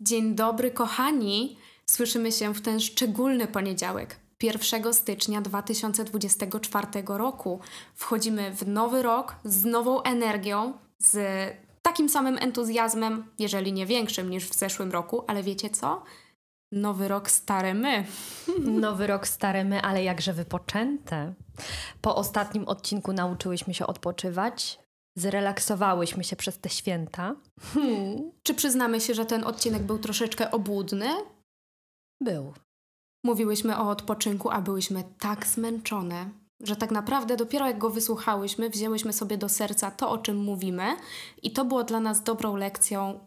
Dzień dobry, kochani! Słyszymy się w ten szczególny poniedziałek, 1 stycznia 2024 roku. Wchodzimy w nowy rok z nową energią, z takim samym entuzjazmem, jeżeli nie większym niż w zeszłym roku, ale wiecie co? Nowy rok, stare my. Nowy rok, stare my, ale jakże wypoczęte. Po ostatnim odcinku nauczyłyśmy się odpoczywać, zrelaksowałyśmy się przez te święta. Hmm. Czy przyznamy się, że ten odcinek był troszeczkę obłudny? Był. Mówiłyśmy o odpoczynku, a byłyśmy tak zmęczone, że tak naprawdę dopiero jak go wysłuchałyśmy, wzięłyśmy sobie do serca to, o czym mówimy, i to było dla nas dobrą lekcją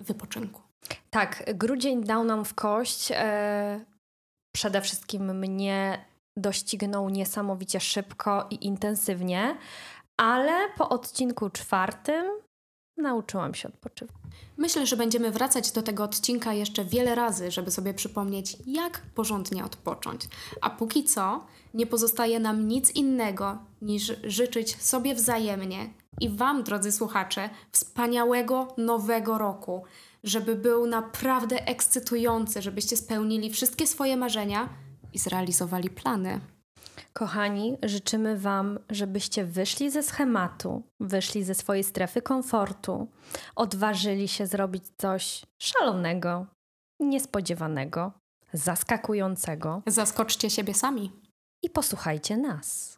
wypoczynku. Tak, grudzień dał nam w kość. E, przede wszystkim mnie doścignął niesamowicie szybko i intensywnie, ale po odcinku czwartym nauczyłam się odpoczywać. Myślę, że będziemy wracać do tego odcinka jeszcze wiele razy, żeby sobie przypomnieć, jak porządnie odpocząć. A póki co, nie pozostaje nam nic innego niż życzyć sobie wzajemnie i Wam, drodzy słuchacze, wspaniałego nowego roku, żeby był naprawdę ekscytujący, żebyście spełnili wszystkie swoje marzenia i zrealizowali plany. Kochani, życzymy Wam, żebyście wyszli ze schematu, wyszli ze swojej strefy komfortu, odważyli się zrobić coś szalonego, niespodziewanego, zaskakującego. Zaskoczcie siebie sami. I posłuchajcie nas.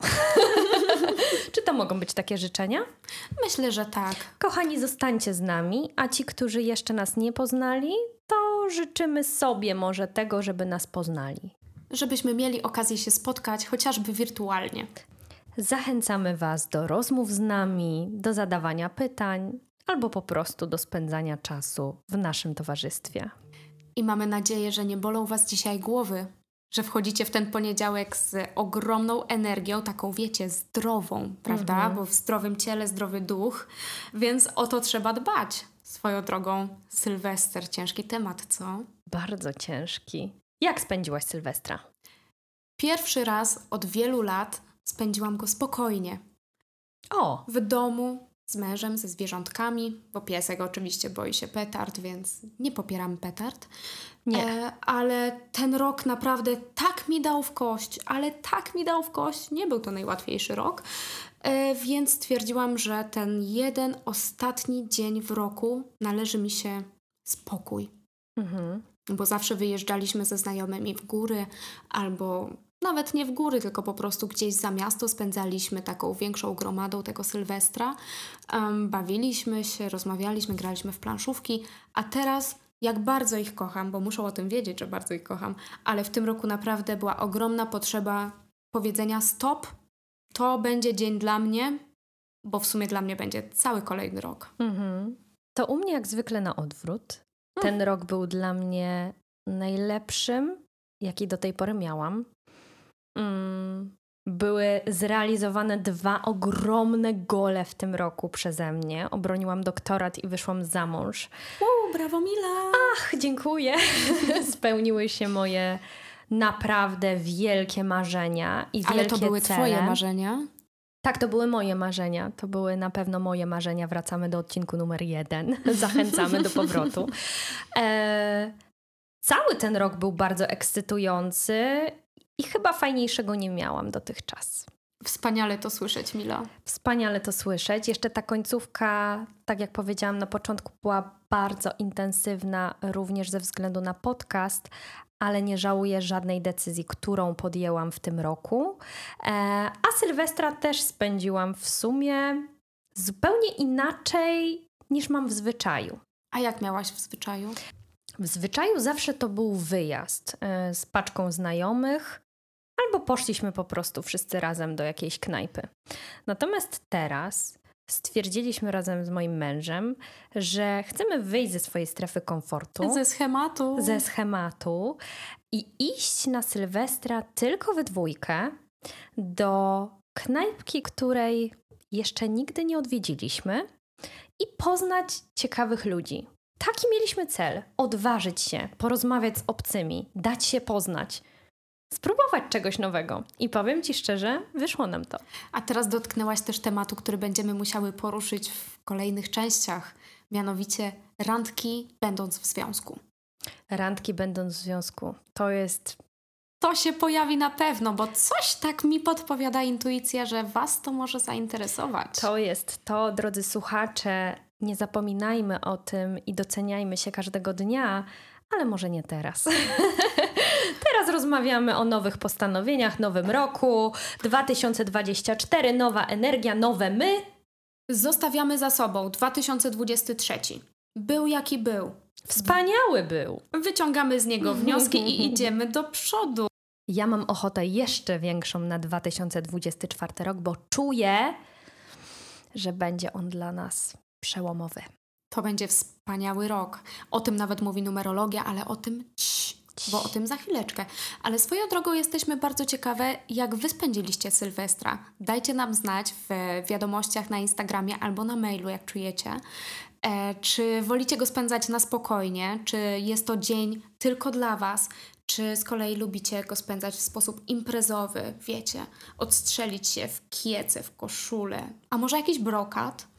Czy to mogą być takie życzenia? Myślę, że tak. Kochani, zostańcie z nami, a ci, którzy jeszcze nas nie poznali, to życzymy sobie może tego, żeby nas poznali żebyśmy mieli okazję się spotkać chociażby wirtualnie. Zachęcamy Was do rozmów z nami, do zadawania pytań albo po prostu do spędzania czasu w naszym towarzystwie. I mamy nadzieję, że nie bolą Was dzisiaj głowy, że wchodzicie w ten poniedziałek z ogromną energią, taką wiecie, zdrową, prawda? -hmm. Bo w zdrowym ciele zdrowy duch, więc o to trzeba dbać. Swoją drogą, Sylwester, ciężki temat, co? Bardzo ciężki. Jak spędziłaś Sylwestra? Pierwszy raz od wielu lat spędziłam go spokojnie. O! W domu, z mężem, ze zwierzątkami, bo piesek oczywiście boi się petard, więc nie popieram petard. Nie. E, ale ten rok naprawdę tak mi dał w kość, ale tak mi dał w kość. Nie był to najłatwiejszy rok, e, więc stwierdziłam, że ten jeden ostatni dzień w roku należy mi się spokój. Mhm bo zawsze wyjeżdżaliśmy ze znajomymi w góry albo nawet nie w góry, tylko po prostu gdzieś za miasto spędzaliśmy taką większą gromadą tego Sylwestra. Um, bawiliśmy się, rozmawialiśmy, graliśmy w planszówki, a teraz jak bardzo ich kocham, bo muszą o tym wiedzieć, że bardzo ich kocham, ale w tym roku naprawdę była ogromna potrzeba powiedzenia stop, to będzie dzień dla mnie, bo w sumie dla mnie będzie cały kolejny rok. Mhm. To u mnie jak zwykle na odwrót. Ten rok był dla mnie najlepszym, jaki do tej pory miałam. Mm, były zrealizowane dwa ogromne gole w tym roku przeze mnie. Obroniłam doktorat i wyszłam za mąż. Wow, brawo Mila! Ach, dziękuję. Spełniły się moje naprawdę wielkie marzenia i wielkie Ale to były cele. twoje marzenia? Tak, to były moje marzenia. To były na pewno moje marzenia. Wracamy do odcinku numer jeden. Zachęcamy do powrotu. E, cały ten rok był bardzo ekscytujący i chyba fajniejszego nie miałam dotychczas. Wspaniale to słyszeć, Mila. Wspaniale to słyszeć. Jeszcze ta końcówka, tak jak powiedziałam na początku, była bardzo intensywna, również ze względu na podcast, ale nie żałuję żadnej decyzji, którą podjęłam w tym roku. E, a Sylwestra też spędziłam w sumie zupełnie inaczej niż mam w zwyczaju. A jak miałaś w zwyczaju? W zwyczaju zawsze to był wyjazd e, z paczką znajomych, albo poszliśmy po prostu wszyscy razem do jakiejś knajpy. Natomiast teraz stwierdziliśmy razem z moim mężem, że chcemy wyjść ze swojej strefy komfortu. Ze schematu. Ze schematu i iść na Sylwestra tylko we dwójkę do knajpki, której jeszcze nigdy nie odwiedziliśmy i poznać ciekawych ludzi. Taki mieliśmy cel: odważyć się, porozmawiać z obcymi, dać się poznać spróbować czegoś nowego. I powiem Ci szczerze, wyszło nam to. A teraz dotknęłaś też tematu, który będziemy musiały poruszyć w kolejnych częściach, mianowicie randki będąc w związku. Randki będąc w związku. To jest to się pojawi na pewno, bo coś tak mi podpowiada intuicja, że Was to może zainteresować. To jest to, drodzy słuchacze. Nie zapominajmy o tym i doceniajmy się każdego dnia, ale może nie teraz. teraz rozmawiamy o nowych postanowieniach, nowym roku 2024, nowa energia, nowe my. Zostawiamy za sobą 2023. Był jaki był. Wspaniały był. Wyciągamy z niego wnioski i idziemy do przodu. Ja mam ochotę jeszcze większą na 2024 rok, bo czuję, że będzie on dla nas przełomowy. To będzie wspaniały rok. O tym nawet mówi numerologia, ale o tym cii, bo o tym za chwileczkę. Ale swoją drogą jesteśmy bardzo ciekawe, jak wy spędziliście Sylwestra. Dajcie nam znać w wiadomościach na Instagramie albo na mailu, jak czujecie. E, czy wolicie go spędzać na spokojnie? Czy jest to dzień tylko dla Was? Czy z kolei lubicie go spędzać w sposób imprezowy, wiecie, odstrzelić się w kiece, w koszulę, a może jakiś brokat?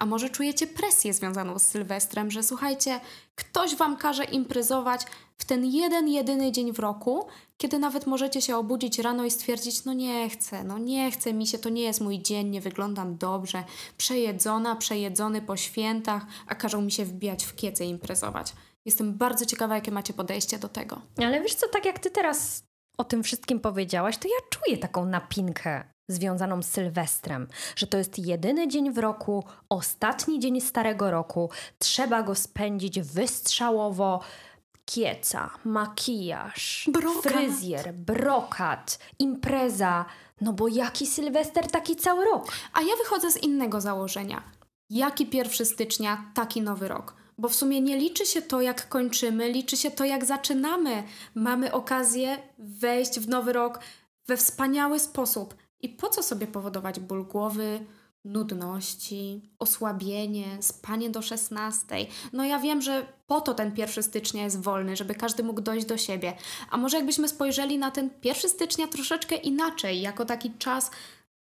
A może czujecie presję związaną z Sylwestrem, że słuchajcie, ktoś wam każe imprezować w ten jeden, jedyny dzień w roku, kiedy nawet możecie się obudzić rano i stwierdzić, no nie chcę, no nie chcę mi się, to nie jest mój dzień, nie wyglądam dobrze, przejedzona, przejedzony po świętach, a każą mi się wbijać w kiece i imprezować. Jestem bardzo ciekawa, jakie macie podejście do tego. Ale wiesz co, tak jak ty teraz o tym wszystkim powiedziałaś, to ja czuję taką napinkę związaną z Sylwestrem, że to jest jedyny dzień w roku, ostatni dzień starego roku, trzeba go spędzić wystrzałowo. Kieca, makijaż, brokat. fryzjer, brokat, impreza. No bo jaki Sylwester, taki cały rok. A ja wychodzę z innego założenia. Jaki 1 stycznia, taki nowy rok. Bo w sumie nie liczy się to, jak kończymy, liczy się to, jak zaczynamy. Mamy okazję wejść w nowy rok we wspaniały sposób. I po co sobie powodować ból głowy, nudności, osłabienie, spanie do 16. No ja wiem, że po to ten 1 stycznia jest wolny, żeby każdy mógł dojść do siebie. A może jakbyśmy spojrzeli na ten 1 stycznia troszeczkę inaczej, jako taki czas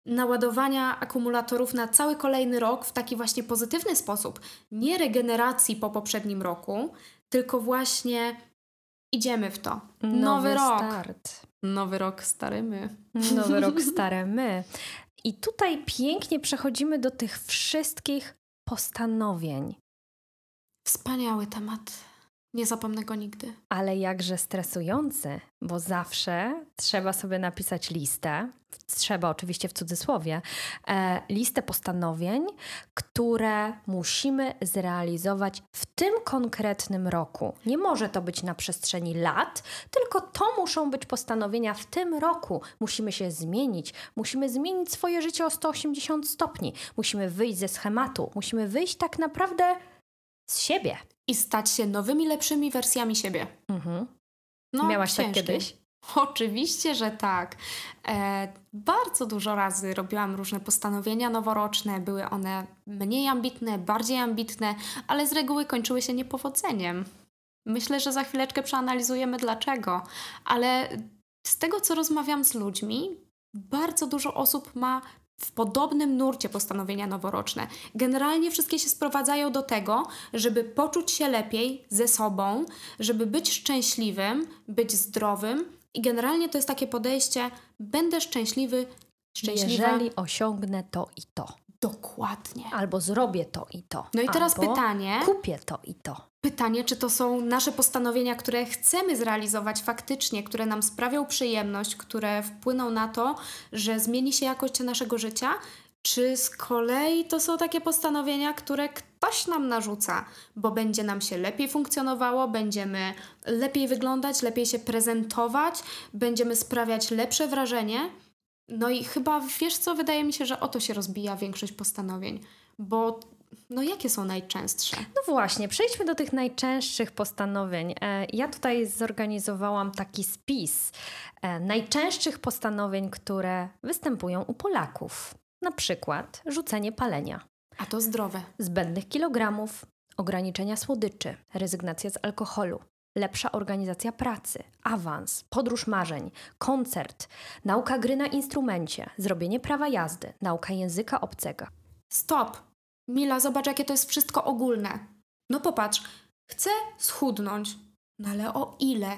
naładowania akumulatorów na cały kolejny rok w taki właśnie pozytywny sposób. Nie regeneracji po poprzednim roku, tylko właśnie idziemy w to. Nowy, Nowy rok. Start. Nowy rok, stary my. Nowy rok, stare my. I tutaj pięknie przechodzimy do tych wszystkich postanowień. Wspaniały temat. Nie zapomnę go nigdy. Ale jakże stresujący, bo zawsze trzeba sobie napisać listę, trzeba oczywiście w cudzysłowie, e, listę postanowień, które musimy zrealizować w tym konkretnym roku. Nie może to być na przestrzeni lat, tylko to muszą być postanowienia w tym roku. Musimy się zmienić, musimy zmienić swoje życie o 180 stopni, musimy wyjść ze schematu, musimy wyjść tak naprawdę z siebie i stać się nowymi, lepszymi wersjami siebie. Mhm. No, Miałaś tak kiedyś? Oczywiście, że tak. E, bardzo dużo razy robiłam różne postanowienia noworoczne. Były one mniej ambitne, bardziej ambitne, ale z reguły kończyły się niepowodzeniem. Myślę, że za chwileczkę przeanalizujemy dlaczego, ale z tego, co rozmawiam z ludźmi, bardzo dużo osób ma w podobnym nurcie postanowienia noworoczne. Generalnie wszystkie się sprowadzają do tego, żeby poczuć się lepiej ze sobą, żeby być szczęśliwym, być zdrowym i generalnie to jest takie podejście: będę szczęśliwy, szczęśliwa. Jeżeli osiągnę to i to. Dokładnie. Albo zrobię to i to. No i teraz pytanie. Kupię to i to. Pytanie, czy to są nasze postanowienia, które chcemy zrealizować faktycznie, które nam sprawią przyjemność, które wpłyną na to, że zmieni się jakość naszego życia, czy z kolei to są takie postanowienia, które ktoś nam narzuca, bo będzie nam się lepiej funkcjonowało, będziemy lepiej wyglądać, lepiej się prezentować, będziemy sprawiać lepsze wrażenie. No i chyba wiesz co, wydaje mi się, że o to się rozbija większość postanowień, bo no jakie są najczęstsze? No właśnie, przejdźmy do tych najczęstszych postanowień. E, ja tutaj zorganizowałam taki spis e, najczęstszych postanowień, które występują u Polaków. Na przykład rzucenie palenia. A to zdrowe. Zbędnych kilogramów, ograniczenia słodyczy, rezygnacja z alkoholu, lepsza organizacja pracy, awans, podróż marzeń, koncert, nauka gry na instrumencie, zrobienie prawa jazdy, nauka języka obcego. Stop! Mila, zobacz, jakie to jest wszystko ogólne. No popatrz, chcę schudnąć. No ale o ile?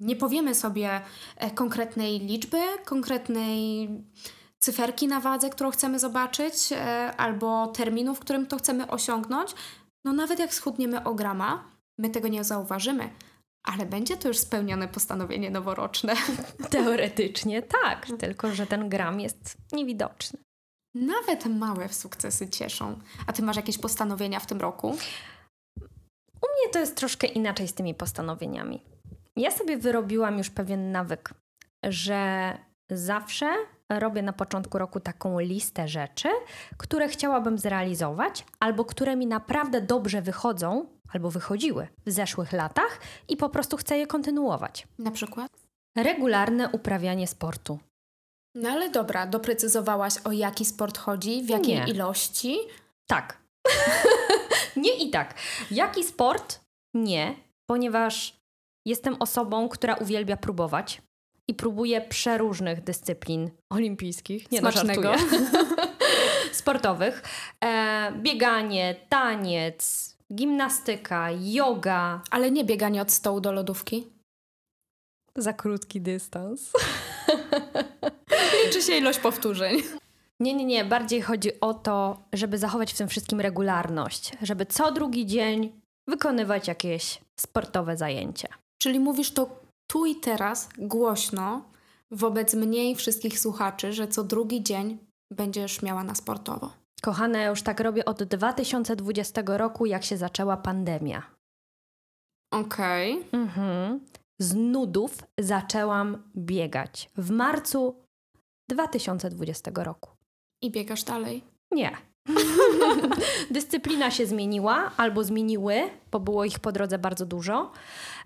Nie powiemy sobie e, konkretnej liczby, konkretnej cyferki na wadze, którą chcemy zobaczyć, e, albo terminu, w którym to chcemy osiągnąć. No nawet jak schudniemy o grama, my tego nie zauważymy, ale będzie to już spełnione postanowienie noworoczne. Teoretycznie tak, tylko że ten gram jest niewidoczny. Nawet małe sukcesy cieszą. A ty masz jakieś postanowienia w tym roku? U mnie to jest troszkę inaczej z tymi postanowieniami. Ja sobie wyrobiłam już pewien nawyk, że zawsze robię na początku roku taką listę rzeczy, które chciałabym zrealizować, albo które mi naprawdę dobrze wychodzą, albo wychodziły w zeszłych latach i po prostu chcę je kontynuować. Na przykład? Regularne uprawianie sportu. No ale dobra, doprecyzowałaś o jaki sport chodzi, w jakiej Nie. ilości. Tak. nie i tak. Jaki sport? Nie, ponieważ jestem osobą, która uwielbia próbować i próbuje przeróżnych dyscyplin olimpijskich. Nie no, Smacznego. żartuję. Sportowych. E, bieganie, taniec, gimnastyka, yoga. Ale nie bieganie od stołu do lodówki. Za krótki dystans. Liczy się ilość powtórzeń. Nie, nie, nie. Bardziej chodzi o to, żeby zachować w tym wszystkim regularność. Żeby co drugi dzień wykonywać jakieś sportowe zajęcie. Czyli mówisz to tu i teraz, głośno, wobec mnie i wszystkich słuchaczy, że co drugi dzień będziesz miała na sportowo. Kochane, ja już tak robię od 2020 roku, jak się zaczęła pandemia. Okej. Mhm. Z nudów zaczęłam biegać w marcu 2020 roku. I biegasz dalej. Nie. Dyscyplina się zmieniła albo zmieniły, bo było ich po drodze bardzo dużo.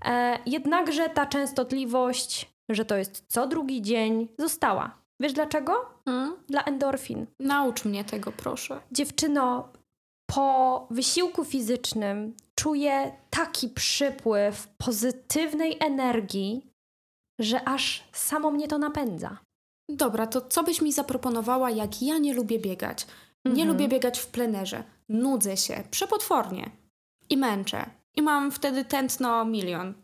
E, jednakże ta częstotliwość, że to jest co drugi dzień, została. Wiesz dlaczego? Hmm? Dla endorfin. Naucz mnie tego, proszę. Dziewczyno, po wysiłku fizycznym czuję taki przypływ pozytywnej energii, że aż samo mnie to napędza. Dobra, to co byś mi zaproponowała, jak ja nie lubię biegać? Nie Mhm. lubię biegać w plenerze. Nudzę się, przepotwornie. I męczę. I mam wtedy tętno milion.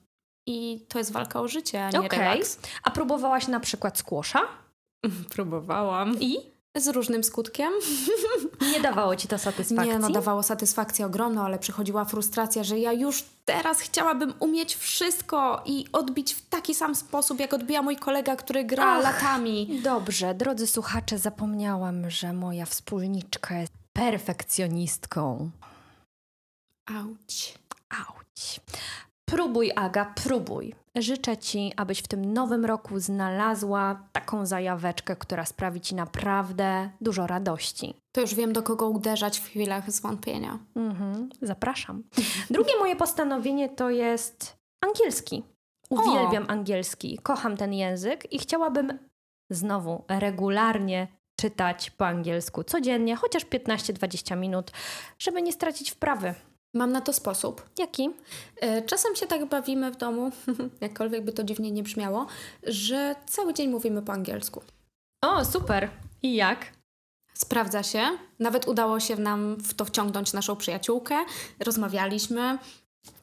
I to jest walka o życie, a nie Okej. relaks. A próbowałaś na przykład squasha Próbowałam. i Z różnym skutkiem. nie dawało ci to satysfakcji? Nie, no dawało satysfakcję ogromną, ale przychodziła frustracja, że ja już teraz chciałabym umieć wszystko i odbić w taki sam sposób, jak odbija mój kolega, który gra Ach. latami. Dobrze, drodzy słuchacze, zapomniałam, że moja wspólniczka jest perfekcjonistką. Auć. Auć. Próbuj, Aga, próbuj. Życzę Ci, abyś w tym nowym roku znalazła taką zajaweczkę, która sprawi Ci naprawdę dużo radości. To już wiem, do kogo uderzać w chwilach zwątpienia. Mhm, zapraszam. Drugie moje postanowienie to jest angielski. Uwielbiam angielski, kocham ten język i chciałabym znowu regularnie czytać po angielsku codziennie, chociaż 15-20 minut, żeby nie stracić wprawy. Mam na to sposób. Jaki? E, Czasem się tak bawimy w domu, jakkolwiek by to dziwnie nie brzmiało, że cały dzień mówimy po angielsku. O, super. I jak? Sprawdza się. Nawet udało się nam w to wciągnąć naszą przyjaciółkę. Rozmawialiśmy.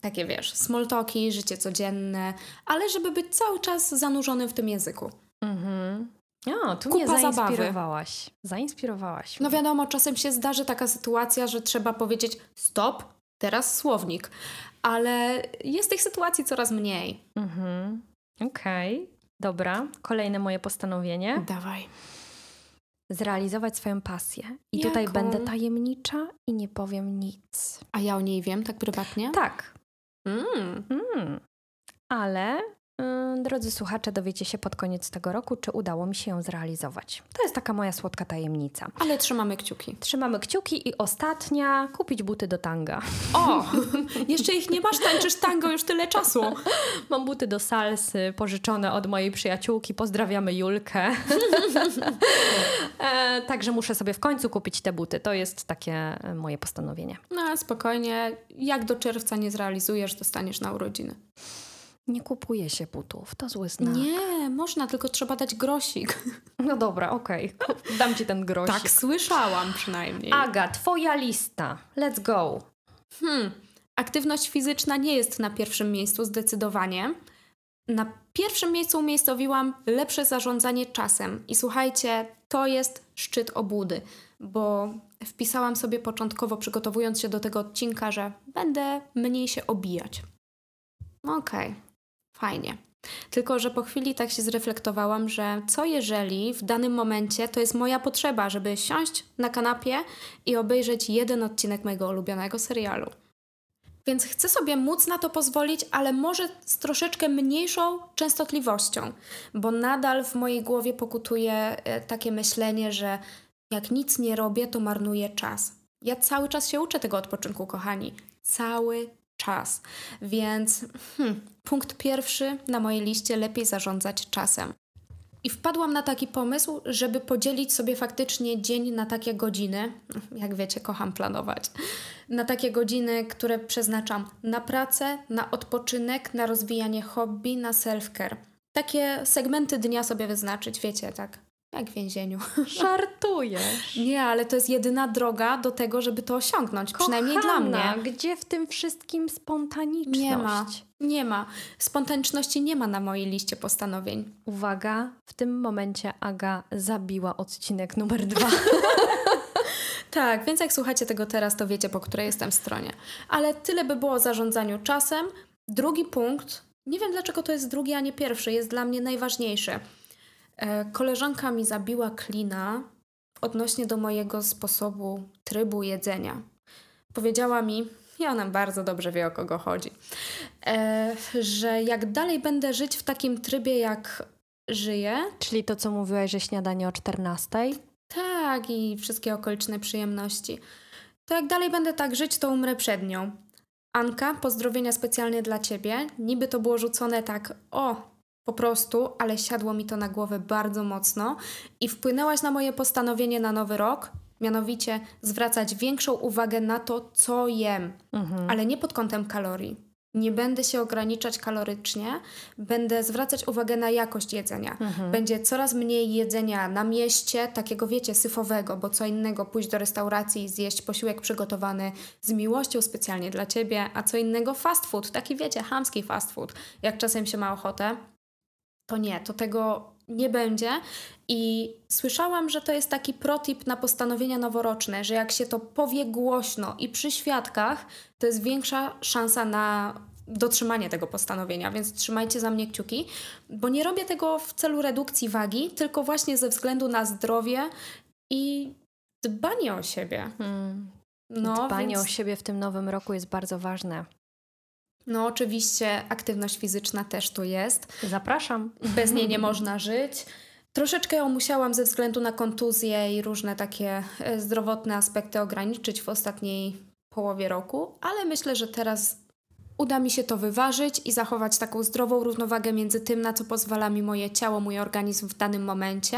Takie wiesz, small talki, życie codzienne, ale żeby być cały czas zanurzonym w tym języku. Mhm. O, tu Kupa mnie zabawy. zainspirowałaś. Zainspirowałaś. No wiadomo, czasem się zdarzy taka sytuacja, że trzeba powiedzieć stop, teraz słownik. Ale jest tych sytuacji coraz mniej. Mhm. Okej, dobra. Kolejne moje postanowienie. Dawaj. Zrealizować swoją pasję. I tutaj Jaką? będę tajemnicza i nie powiem nic. A ja o niej wiem tak prywatnie? Tak. Mm. Mm. Ale, drodzy słuchacze, dowiecie się pod koniec tego roku, czy udało mi się ją zrealizować. To jest taka moja słodka tajemnica. Ale trzymamy kciuki. Trzymamy kciuki i ostatnia, kupić buty do tanga. O! Jeszcze ich nie masz, tańczysz tango już tyle czasu. Mam buty do salsy pożyczone od mojej przyjaciółki. Pozdrawiamy Julkę. e, także muszę sobie w końcu kupić te buty. To jest takie e, moje postanowienie. No spokojnie, jak do czerwca nie zrealizujesz, dostaniesz na urodziny. Nie kupuje się butów, to zły znak. Nie, można, tylko trzeba dać grosik. No dobra, okej. Dam ci ten grosik. Tak słyszałam przynajmniej. Aga, twoja lista. Let's go. Hmm. aktywność fizyczna nie jest na pierwszym miejscu zdecydowanie. Na pierwszym miejscu umiejscowiłam lepsze zarządzanie czasem. I słuchajcie, to jest szczyt obłudy, bo wpisałam sobie początkowo, przygotowując się do tego odcinka, że będę mniej się obijać. Okej, okay, fajnie. Tylko, że po chwili tak się zreflektowałam, że co jeżeli w danym momencie to jest moja potrzeba, żeby siąść na kanapie i obejrzeć jeden odcinek mojego ulubionego serialu. Więc chcę sobie móc na to pozwolić, ale może z troszeczkę mniejszą częstotliwością, bo nadal w mojej głowie pokutuje e, takie myślenie, że jak nic nie robię, to marnuję czas. Ja cały czas się uczę tego odpoczynku, kochani. Cały czas. Więc hmm, punkt pierwszy na mojej liście lepiej zarządzać czasem. I wpadłam na taki pomysł, żeby podzielić sobie faktycznie dzień na takie godziny. Jak wiecie, kocham planować. Na takie godziny, które przeznaczam na pracę, na odpoczynek, na rozwijanie hobby, na self-care. Takie segmenty dnia sobie wyznaczyć, wiecie, tak jak w więzieniu. Żartujesz. Nie, ale to jest jedyna droga do tego, żeby to osiągnąć. Kochana, przynajmniej dla mnie. Gdzie w tym wszystkim spontaniczność? Nie ma. Nie ma. Spontaniczności nie ma na mojej liście postanowień. Uwaga, w tym momencie Aga zabiła odcinek numer dwa. tak, więc jak słuchacie tego teraz, to wiecie, po której jestem stronie. Ale tyle by było o zarządzaniu czasem. Drugi punkt, nie wiem dlaczego to jest drugi, a nie pierwszy, jest dla mnie najważniejszy – koleżanka mi zabiła klina odnośnie do mojego sposobu, trybu jedzenia. Powiedziała mi, i ona bardzo dobrze wie o kogo chodzi, e, że jak dalej będę żyć w takim trybie, jak żyję. Czyli to, co mówiłaś, że śniadanie o 14? Tak, i wszystkie okoliczne przyjemności. To jak dalej będę tak żyć, to umrę przed nią. Anka, pozdrowienia specjalnie dla ciebie. Niby to było rzucone tak, o, po prostu, ale siadło mi to na głowę bardzo mocno i wpłynęłaś na moje postanowienie na nowy rok, mianowicie zwracać większą uwagę na to, co jem, mhm. ale nie pod kątem kalorii. Nie będę się ograniczać kalorycznie, będę zwracać uwagę na jakość jedzenia. Mhm. Będzie coraz mniej jedzenia na mieście, takiego wiecie, syfowego, bo co innego pójść do restauracji i zjeść posiłek przygotowany z miłością specjalnie dla ciebie, a co innego fast food, taki wiecie, hamski fast food, jak czasem się ma ochotę to nie, to tego nie będzie. I słyszałam, że to jest taki protip na postanowienia noworoczne, że jak się to powie głośno i przy świadkach, to jest większa szansa na dotrzymanie tego postanowienia, więc trzymajcie za mnie kciuki, bo nie robię tego w celu redukcji wagi, tylko właśnie ze względu na zdrowie i dbanie o siebie. Hmm. No, dbanie więc... o siebie w tym nowym roku jest bardzo ważne. No, oczywiście aktywność fizyczna też tu jest. Zapraszam. Bez niej nie można żyć. Troszeczkę ją musiałam ze względu na kontuzję i różne takie e, zdrowotne aspekty ograniczyć w ostatniej połowie roku, ale myślę, że teraz uda mi się to wyważyć i zachować taką zdrową równowagę między tym, na co pozwala mi moje ciało, mój organizm w danym momencie,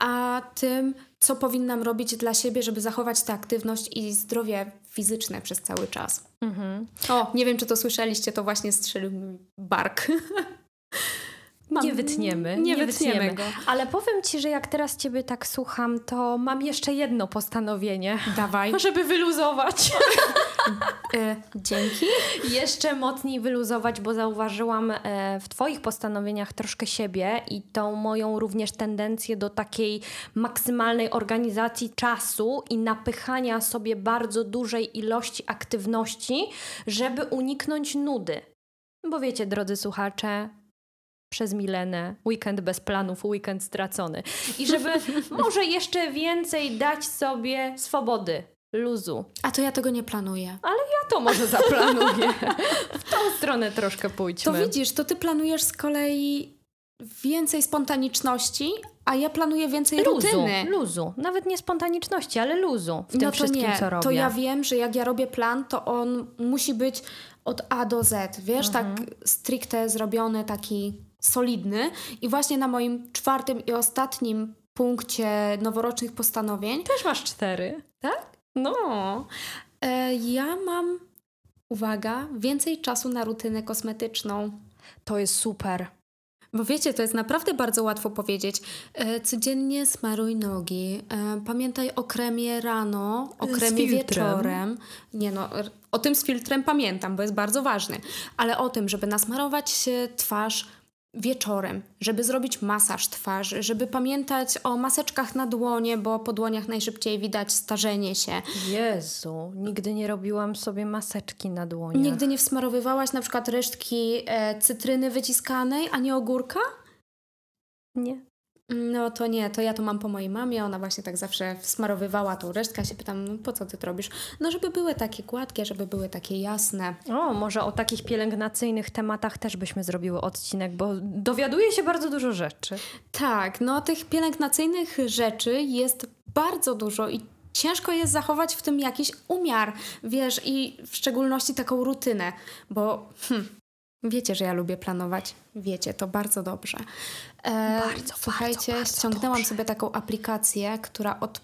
a tym, co powinnam robić dla siebie, żeby zachować tę aktywność i zdrowie fizyczne przez cały czas. Mhm. O, nie wiem, czy to słyszeliście, to właśnie strzelił mi bark. Mam, nie wytniemy. Nie, nie wytniemy. wytniemy go. Ale powiem ci, że jak teraz ciebie tak słucham, to mam jeszcze jedno postanowienie. Dawaj. Żeby wyluzować. e, dzięki. Jeszcze mocniej wyluzować, bo zauważyłam e, w twoich postanowieniach troszkę siebie i tą moją również tendencję do takiej maksymalnej organizacji czasu i napychania sobie bardzo dużej ilości aktywności, żeby uniknąć nudy. Bo wiecie, drodzy słuchacze, przez Milenę, weekend bez planów, weekend stracony. I żeby może jeszcze więcej dać sobie swobody, luzu. A to ja tego nie planuję. Ale ja to może zaplanuję. w tą stronę troszkę pójdźmy. To widzisz, to ty planujesz z kolei więcej spontaniczności, a ja planuję więcej luzu, rutyny. Luzu. Nawet nie spontaniczności, ale luzu w tym no wszystkim, nie. co robię. To ja wiem, że jak ja robię plan, to on musi być od A do Z. Wiesz, mhm. tak stricte zrobiony, taki solidny i właśnie na moim czwartym i ostatnim punkcie noworocznych postanowień. Też masz cztery, tak? No. E, ja mam, uwaga, więcej czasu na rutynę kosmetyczną. To jest super. Bo wiecie, to jest naprawdę bardzo łatwo powiedzieć. E, codziennie smaruj nogi. E, pamiętaj o kremie rano, o kremie wieczorem. Nie no, o tym z filtrem pamiętam, bo jest bardzo ważny. Ale o tym, żeby nasmarować twarz wieczorem, żeby zrobić masaż twarzy, żeby pamiętać o maseczkach na dłonie, bo po dłoniach najszybciej widać starzenie się. Jezu, nigdy nie robiłam sobie maseczki na dłoniach. Nigdy nie wsmarowywałaś na przykład resztki e, cytryny wyciskanej, a nie ogórka? Nie. No to nie, to ja to mam po mojej mamie, ona właśnie tak zawsze smarowywała tą resztkę, ja się pytam, no po co ty to robisz? No żeby były takie gładkie, żeby były takie jasne. O, może o takich pielęgnacyjnych tematach też byśmy zrobiły odcinek, bo dowiaduje się bardzo dużo rzeczy. Tak, no tych pielęgnacyjnych rzeczy jest bardzo dużo i ciężko jest zachować w tym jakiś umiar, wiesz, i w szczególności taką rutynę, bo hm, Wiecie, że ja lubię planować. Wiecie, to bardzo dobrze. E, bardzo, słuchajcie, bardzo, ściągnęłam dobrze. sobie taką aplikację, która od,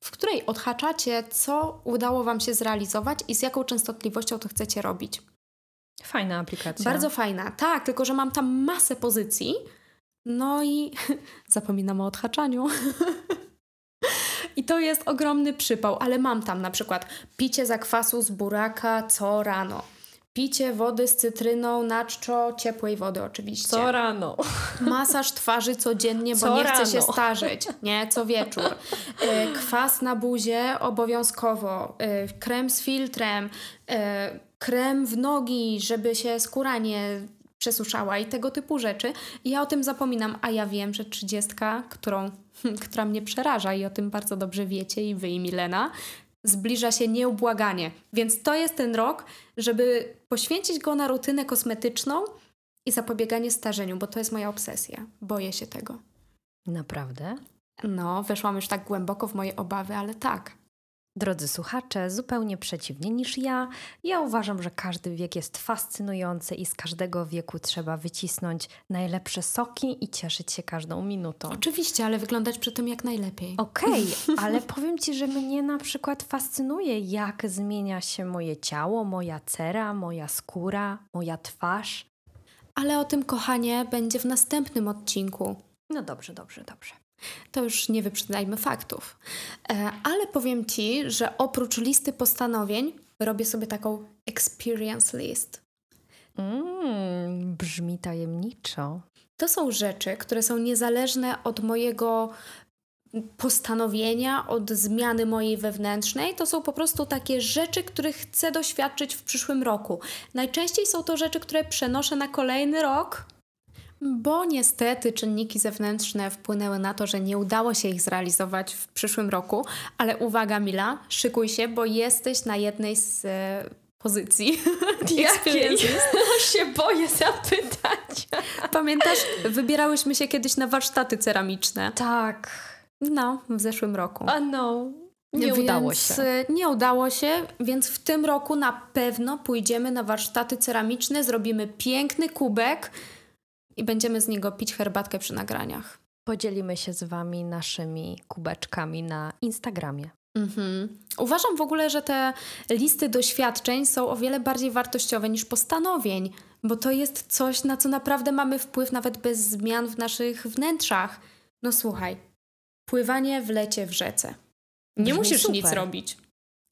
w której odhaczacie, co udało Wam się zrealizować i z jaką częstotliwością to chcecie robić. Fajna aplikacja. Bardzo fajna. Tak, tylko że mam tam masę pozycji. No i zapominam o odhaczaniu. I to jest ogromny przypał, ale mam tam na przykład picie zakwasu z buraka co rano Picie wody z cytryną na czczo, ciepłej wody oczywiście. Co rano. Masaż twarzy codziennie, bo Co nie rano. chce się starzeć, nie? Co wieczór. E, kwas na buzie obowiązkowo. E, krem z filtrem. E, krem w nogi, żeby się skóra nie przesuszała i tego typu rzeczy. I ja o tym zapominam, a ja wiem, że trzydziestka, którą, która mnie przeraża i o tym bardzo dobrze wiecie i wy i Milena, zbliża się nieubłaganie. Więc to jest ten rok, żeby poświęcić go na rutynę kosmetyczną i zapobieganie starzeniu, bo to jest moja obsesja. Boję się tego. Naprawdę? No, weszłam już tak głęboko w moje obawy, ale tak. Drodzy słuchacze, zupełnie przeciwnie niż ja. Ja uważam, że każdy wiek jest fascynujący i z każdego wieku trzeba wycisnąć najlepsze soki i cieszyć się każdą minutą. Oczywiście, ale wyglądać przy tym jak najlepiej. Okej, okay, ale powiem Ci, że mnie na przykład fascynuje, jak zmienia się moje ciało, moja cera, moja skóra, moja twarz. Ale o tym, kochanie, będzie w następnym odcinku. No dobrze, dobrze, dobrze to już nie wyprzedajmy faktów. E, ale powiem Ci, że oprócz listy postanowień robię sobie taką experience list. Mm, brzmi tajemniczo. To są rzeczy, które są niezależne od mojego postanowienia, od zmiany mojej wewnętrznej. To są po prostu takie rzeczy, których chcę doświadczyć w przyszłym roku. Najczęściej są to rzeczy, które przenoszę na kolejny rok bo niestety czynniki zewnętrzne wpłynęły na to, że nie udało się ich zrealizować w przyszłym roku. Ale uwaga, Mila, szykuj się, bo jesteś na jednej z e, pozycji. Jakiej? się boję zapytać. Pamiętasz, wybierałyśmy się kiedyś na warsztaty ceramiczne. Tak. No, w zeszłym roku. A no. Nie więc udało się. E, nie udało się, więc w tym roku na pewno pójdziemy na warsztaty ceramiczne, zrobimy piękny kubek i będziemy z niego pić herbatkę przy nagraniach. Podzielimy się z Wami naszymi kubeczkami na Instagramie. Mhm. Uważam w ogóle, że te listy doświadczeń są o wiele bardziej wartościowe niż postanowień, bo to jest coś, na co naprawdę mamy wpływ nawet bez zmian w naszych wnętrzach. No słuchaj, pływanie w lecie w rzece. Nie Brzmi musisz super. nic robić.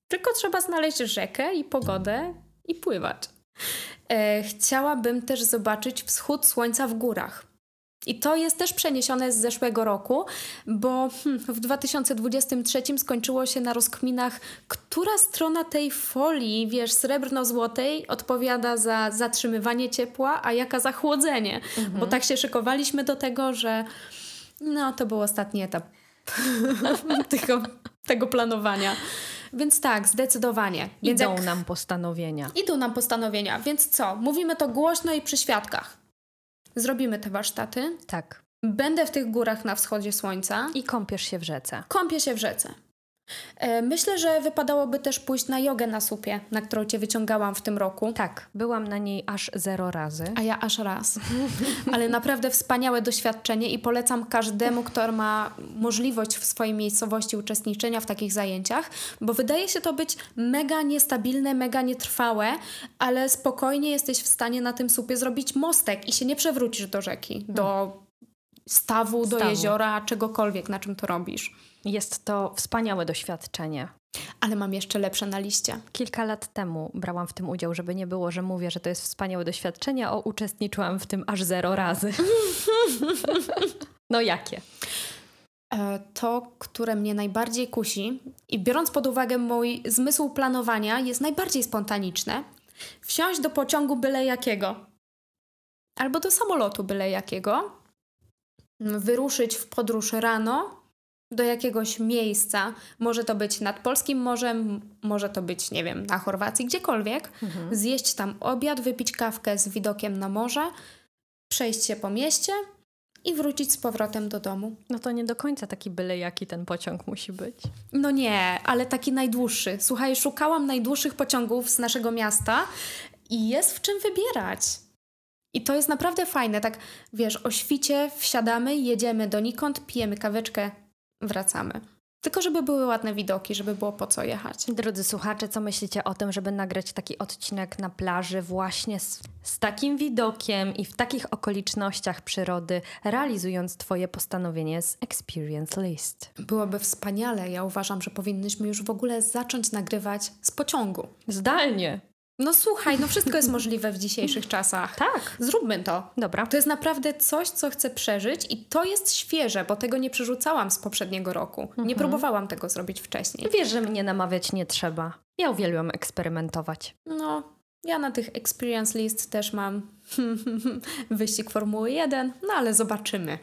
Tylko trzeba znaleźć rzekę i pogodę i pływać. E, chciałabym też zobaczyć wschód słońca w górach. I to jest też przeniesione z zeszłego roku, bo hmm, w 2023 skończyło się na rozkminach, która strona tej folii, wiesz, srebrno-złotej odpowiada za zatrzymywanie ciepła, a jaka za chłodzenie. Mhm. Bo tak się szykowaliśmy do tego, że no to był ostatni etap tego, tego planowania. Więc tak, zdecydowanie. Więc Idą jak... nam postanowienia. Idą nam postanowienia, więc co? Mówimy to głośno i przy świadkach. Zrobimy te warsztaty. Tak. Będę w tych górach na wschodzie słońca. I kąpiesz się w rzece. Kąpię się w rzece. E, myślę, że wypadałoby też pójść na jogę na supie, na którą cię wyciągałam w tym roku. Tak, byłam na niej aż zero razy. A ja aż raz. Ale naprawdę wspaniałe doświadczenie i polecam każdemu, kto ma możliwość w swojej miejscowości uczestniczenia w takich zajęciach, bo wydaje się to być mega niestabilne, mega nietrwałe, ale spokojnie jesteś w stanie na tym supie zrobić mostek i się nie przewrócisz do rzeki, do stawu, do Stawu. jeziora, czegokolwiek, na czym to robisz. Jest to wspaniałe doświadczenie. Ale mam jeszcze lepsze na liście. Kilka lat temu brałam w tym udział, żeby nie było, że mówię, że to jest wspaniałe doświadczenie, a uczestniczyłam w tym aż zero razy. no jakie? E, To, które mnie najbardziej kusi i biorąc pod uwagę mój zmysł planowania, jest najbardziej spontaniczne. Wsiąść do pociągu byle jakiego. Albo do samolotu byle jakiego. Wyruszyć w podróż rano do jakiegoś miejsca. Może to być nad Polskim Morzem, może to być, nie wiem, na Chorwacji, gdziekolwiek. Zjeść tam obiad, wypić kawkę z widokiem na morze, przejść się po mieście i wrócić z powrotem do domu. No to nie do końca taki byle jaki ten pociąg musi być. No nie, ale taki najdłuższy. Słuchaj, szukałam najdłuższych pociągów z naszego miasta i jest w czym wybierać. I to jest naprawdę fajne. Tak, wiesz, o świcie wsiadamy, jedziemy donikąd, pijemy kaweczkę, wracamy. Tylko żeby były ładne widoki, żeby było po co jechać. Drodzy słuchacze, co myślicie o tym, żeby nagrać taki odcinek na plaży właśnie z, z takim widokiem i w takich okolicznościach przyrody, realizując Twoje postanowienie z Experience List? Byłoby wspaniale. Ja uważam, że powinnyśmy już w ogóle zacząć nagrywać z pociągu. Zdalnie. No słuchaj, no wszystko jest możliwe w dzisiejszych czasach. Tak. Zróbmy to. Dobra. To jest naprawdę coś, co chcę przeżyć i to jest świeże, bo tego nie przerzucałam z poprzedniego roku. Nie próbowałam tego zrobić wcześniej. Wiesz, że mnie namawiać nie trzeba. Ja uwielbiam eksperymentować. No, ja na tych experience list też mam wyścig Formuły 1, no ale zobaczymy.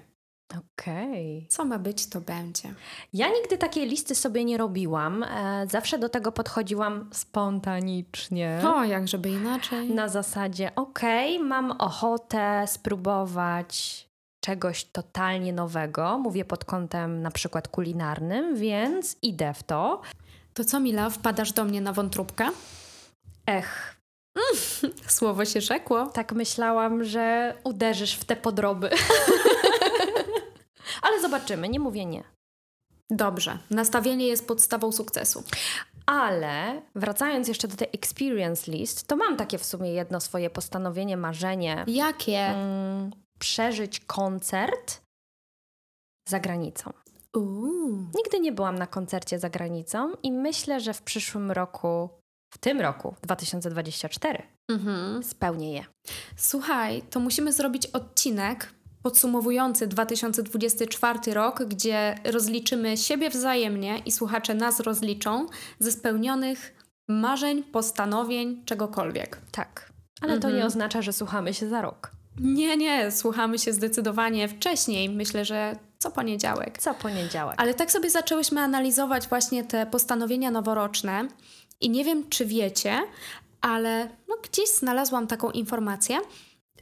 Okej. Co ma być, to będzie. Ja nigdy takiej listy sobie nie robiłam. E, zawsze do tego podchodziłam spontanicznie. O, jak żeby inaczej. Na zasadzie, okej, mam ochotę spróbować czegoś totalnie nowego. Mówię pod kątem na przykład kulinarnym, więc idę w to. To co, Mila, wpadasz do mnie na wątróbkę? Ech, Słowo się rzekło. tak myślałam, że uderzysz w te podroby. Ale zobaczymy, nie mówię nie. Dobrze, nastawienie jest podstawą sukcesu. Ale wracając jeszcze do tej experience list, to mam takie w sumie jedno swoje postanowienie, marzenie. Jakie? Mm, przeżyć koncert za granicą. Uuu. Nigdy nie byłam na koncercie za granicą i myślę, że w przyszłym roku, w tym roku, 2024, Mhm. spełnię je. Słuchaj, to musimy zrobić odcinek podsumowujący 2024 rok, gdzie rozliczymy siebie wzajemnie i słuchacze nas rozliczą ze spełnionych marzeń, postanowień, czegokolwiek. Tak. Ale to Mhm. nie oznacza, że słuchamy się za rok. Nie, nie, słuchamy się zdecydowanie wcześniej. Myślę, że co poniedziałek. Co poniedziałek. Ale tak sobie zaczęłyśmy analizować właśnie te postanowienia noworoczne i nie wiem, czy wiecie, ale no, gdzieś znalazłam taką informację,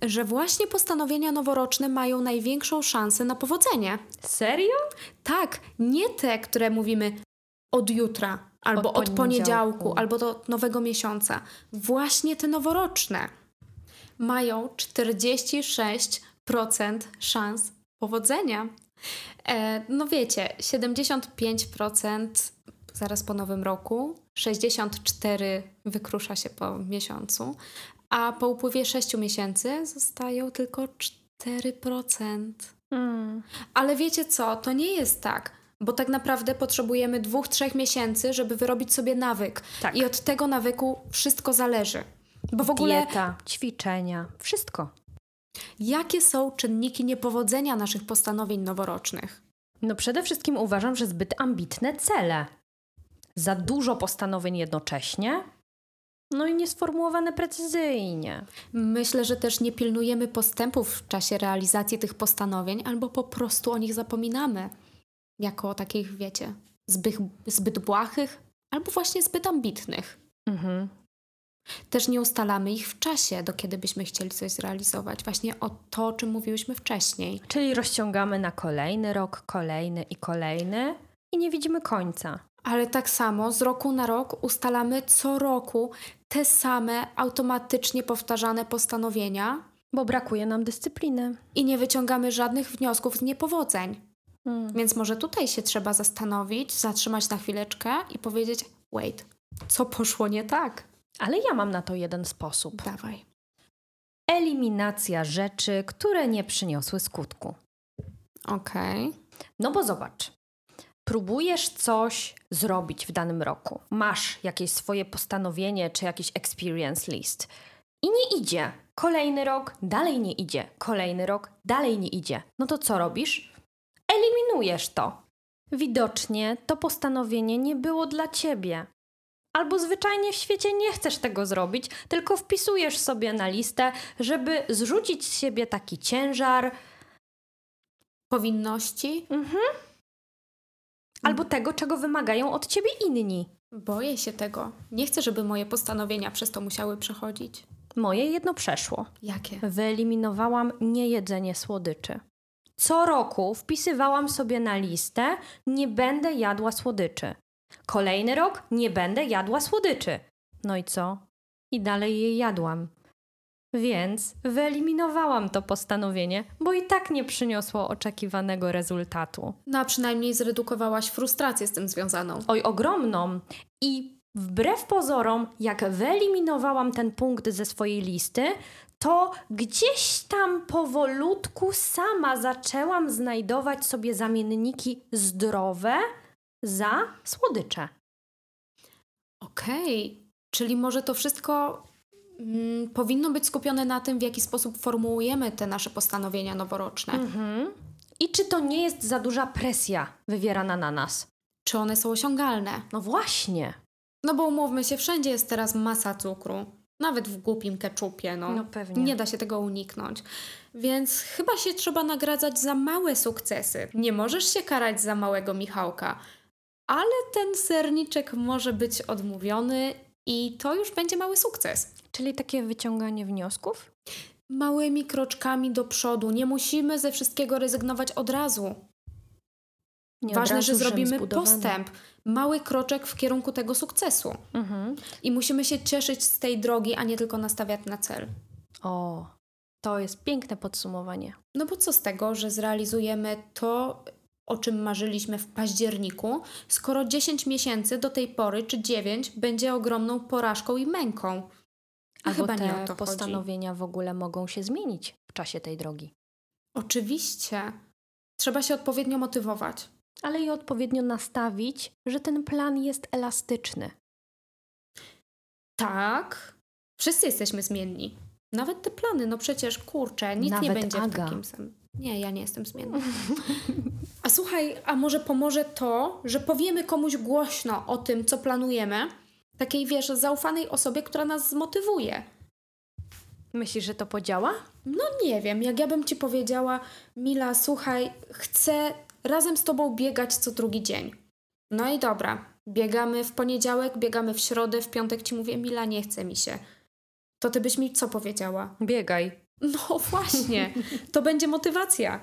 że właśnie postanowienia noworoczne mają największą szansę na powodzenie. Serio? Tak, nie te, które mówimy od jutra, albo Od od, poniedziałku, poniedziałku. albo do nowego miesiąca. Właśnie te noworoczne mają 46% szans powodzenia. E, no wiecie, 75% zaraz po nowym roku, 64% wykrusza się po miesiącu, a po upływie 6 miesięcy zostają tylko 4%. Mm. Ale wiecie co, to nie jest tak, bo tak naprawdę potrzebujemy dwóch, trzech miesięcy, żeby wyrobić sobie nawyk. Tak. I od tego nawyku wszystko zależy. Bo w ogóle, Dieta, ćwiczenia, wszystko. jakie są czynniki niepowodzenia naszych postanowień noworocznych? No przede wszystkim uważam, że zbyt ambitne cele. Za dużo postanowień jednocześnie. No i niesformułowane precyzyjnie. Myślę, że też nie pilnujemy postępów w czasie realizacji tych postanowień, albo po prostu o nich zapominamy. Jako o takich, wiecie, zbyt, zbyt błahych, albo właśnie zbyt ambitnych. Mhm. Też nie ustalamy ich w czasie, do kiedy byśmy chcieli coś zrealizować. Właśnie o to, o czym mówiłyśmy wcześniej. Czyli rozciągamy na kolejny rok, kolejny i kolejny i nie widzimy końca. Ale tak samo z roku na rok ustalamy co roku te same automatycznie powtarzane postanowienia. Bo brakuje nam dyscypliny. I nie wyciągamy żadnych wniosków z niepowodzeń. Hmm. Więc może tutaj się trzeba zastanowić, zatrzymać na chwileczkę i powiedzieć: wait, co poszło nie tak? Ale ja mam na to jeden sposób. Dawaj. Eliminacja rzeczy, które nie przyniosły skutku. Okej. Okay. No bo zobacz, próbujesz coś zrobić w danym roku, masz jakieś swoje postanowienie czy jakiś experience list i nie idzie. Kolejny rok dalej nie idzie, kolejny rok dalej nie idzie. No to co robisz? Eliminujesz to. Widocznie to postanowienie nie było dla ciebie. Albo zwyczajnie w świecie nie chcesz tego zrobić, tylko wpisujesz sobie na listę, żeby zrzucić z siebie taki ciężar. Powinności? Mhm albo tego, czego wymagają od ciebie inni. Boję się tego. Nie chcę, żeby moje postanowienia przez to musiały przechodzić. Moje jedno przeszło. Jakie? Wyeliminowałam niejedzenie słodyczy. Co roku wpisywałam sobie na listę: nie będę jadła słodyczy. Kolejny rok nie będę jadła słodyczy. No i co? I dalej je jadłam. Więc wyeliminowałam to postanowienie, bo i tak nie przyniosło oczekiwanego rezultatu. No a przynajmniej zredukowałaś frustrację z tym związaną. Oj, ogromną. I wbrew pozorom, jak wyeliminowałam ten punkt ze swojej listy, to gdzieś tam powolutku sama zaczęłam znajdować sobie zamienniki zdrowe za słodycze. Okej, okay. czyli może to wszystko mm, powinno być skupione na tym, w jaki sposób formułujemy te nasze postanowienia noworoczne. Mhm. I czy to nie jest za duża presja wywierana na nas? Czy one są osiągalne? No właśnie. No bo umówmy się, wszędzie jest teraz masa cukru. Nawet w głupim keczupie, no. No pewnie. Nie da się tego uniknąć. Więc chyba się trzeba nagradzać za małe sukcesy. Nie możesz się karać za małego Michałka. Ale ten serniczek może być odmówiony i to już będzie mały sukces. Czyli takie wyciąganie wniosków? Małymi kroczkami do przodu. Nie musimy ze wszystkiego rezygnować od razu. Nie Ważne, razu, że zrobimy postęp. Mały kroczek w kierunku tego sukcesu. Mhm. I musimy się cieszyć z tej drogi, a nie tylko nastawiać na cel. O, to jest piękne podsumowanie. No bo co z tego, że zrealizujemy to, o czym marzyliśmy w październiku, skoro 10 miesięcy do tej pory, czy 9, będzie ogromną porażką i męką. Albo Chyba te nie o to postanowienia chodzi. w ogóle mogą się zmienić w czasie tej drogi. Oczywiście. Trzeba się odpowiednio motywować. Ale i odpowiednio nastawić, że ten plan jest elastyczny. Tak. Wszyscy jesteśmy zmienni. Nawet te plany, no przecież kurczę, nic Nawet nie będzie Aga. w takim samym. Nie, ja nie jestem zmienna. Słuchaj, a może pomoże to, że powiemy komuś głośno o tym, co planujemy, takiej, wiesz, zaufanej osobie, która nas zmotywuje. Myślisz, że to podziała? No nie wiem, jak ja bym ci powiedziała, Mila, słuchaj, chcę razem z tobą biegać co drugi dzień. No i dobra, biegamy w poniedziałek, biegamy w środę, w piątek ci mówię, Mila, nie chce mi się. To ty byś mi co powiedziała? Biegaj. No właśnie, to będzie motywacja.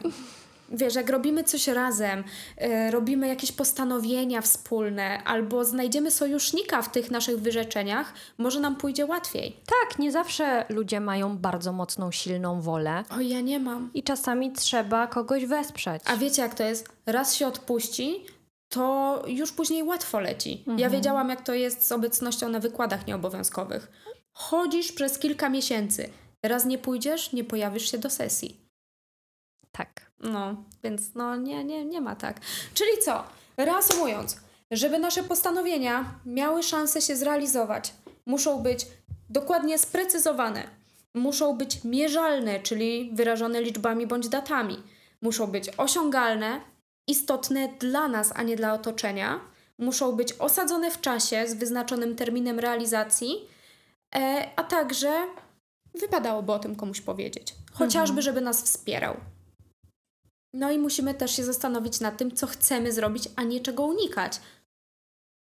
Wiesz, jak robimy coś razem, yy, robimy jakieś postanowienia wspólne, albo znajdziemy sojusznika w tych naszych wyrzeczeniach, może nam pójdzie łatwiej. Tak, nie zawsze ludzie mają bardzo mocną, silną wolę. O, ja nie mam. I czasami trzeba kogoś wesprzeć. A wiecie, jak to jest? Raz się odpuści, to już później łatwo leci. Mhm. Ja wiedziałam, jak to jest z obecnością na wykładach nieobowiązkowych. Chodzisz przez kilka miesięcy. Raz nie pójdziesz, nie pojawisz się do sesji. Tak. No, więc no nie, nie, nie ma tak. Czyli co? Reasumując, żeby nasze postanowienia miały szansę się zrealizować, muszą być dokładnie sprecyzowane, muszą być mierzalne, czyli wyrażone liczbami bądź datami, muszą być osiągalne, istotne dla nas, a nie dla otoczenia, muszą być osadzone w czasie z wyznaczonym terminem realizacji, e, a także wypadałoby o tym komuś powiedzieć. Chociażby, mhm. żeby nas wspierał. No i musimy też się zastanowić nad tym, co chcemy zrobić, a nie czego unikać.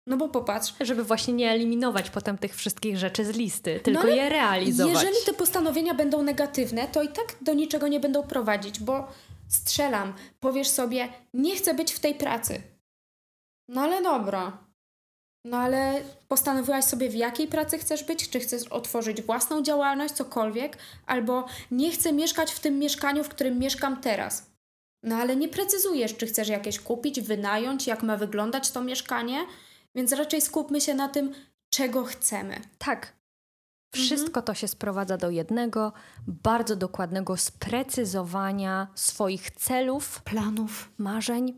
No bo popatrz. Żeby właśnie nie eliminować potem tych wszystkich rzeczy z listy, tylko no, je realizować. Jeżeli te postanowienia będą negatywne, to i tak do niczego nie będą prowadzić, bo strzelam, powiesz sobie, nie chcę być w tej pracy. No ale dobra, No ale postanowiłaś sobie, w jakiej pracy chcesz być? Czy chcesz otworzyć własną działalność, cokolwiek? Albo nie chcę mieszkać w tym mieszkaniu, w którym mieszkam teraz. No ale nie precyzujesz, czy chcesz jakieś kupić, wynająć, jak ma wyglądać to mieszkanie, więc raczej skupmy się na tym, czego chcemy. Tak. Wszystko mhm. to się sprowadza do jednego, bardzo dokładnego sprecyzowania swoich celów, planów, marzeń,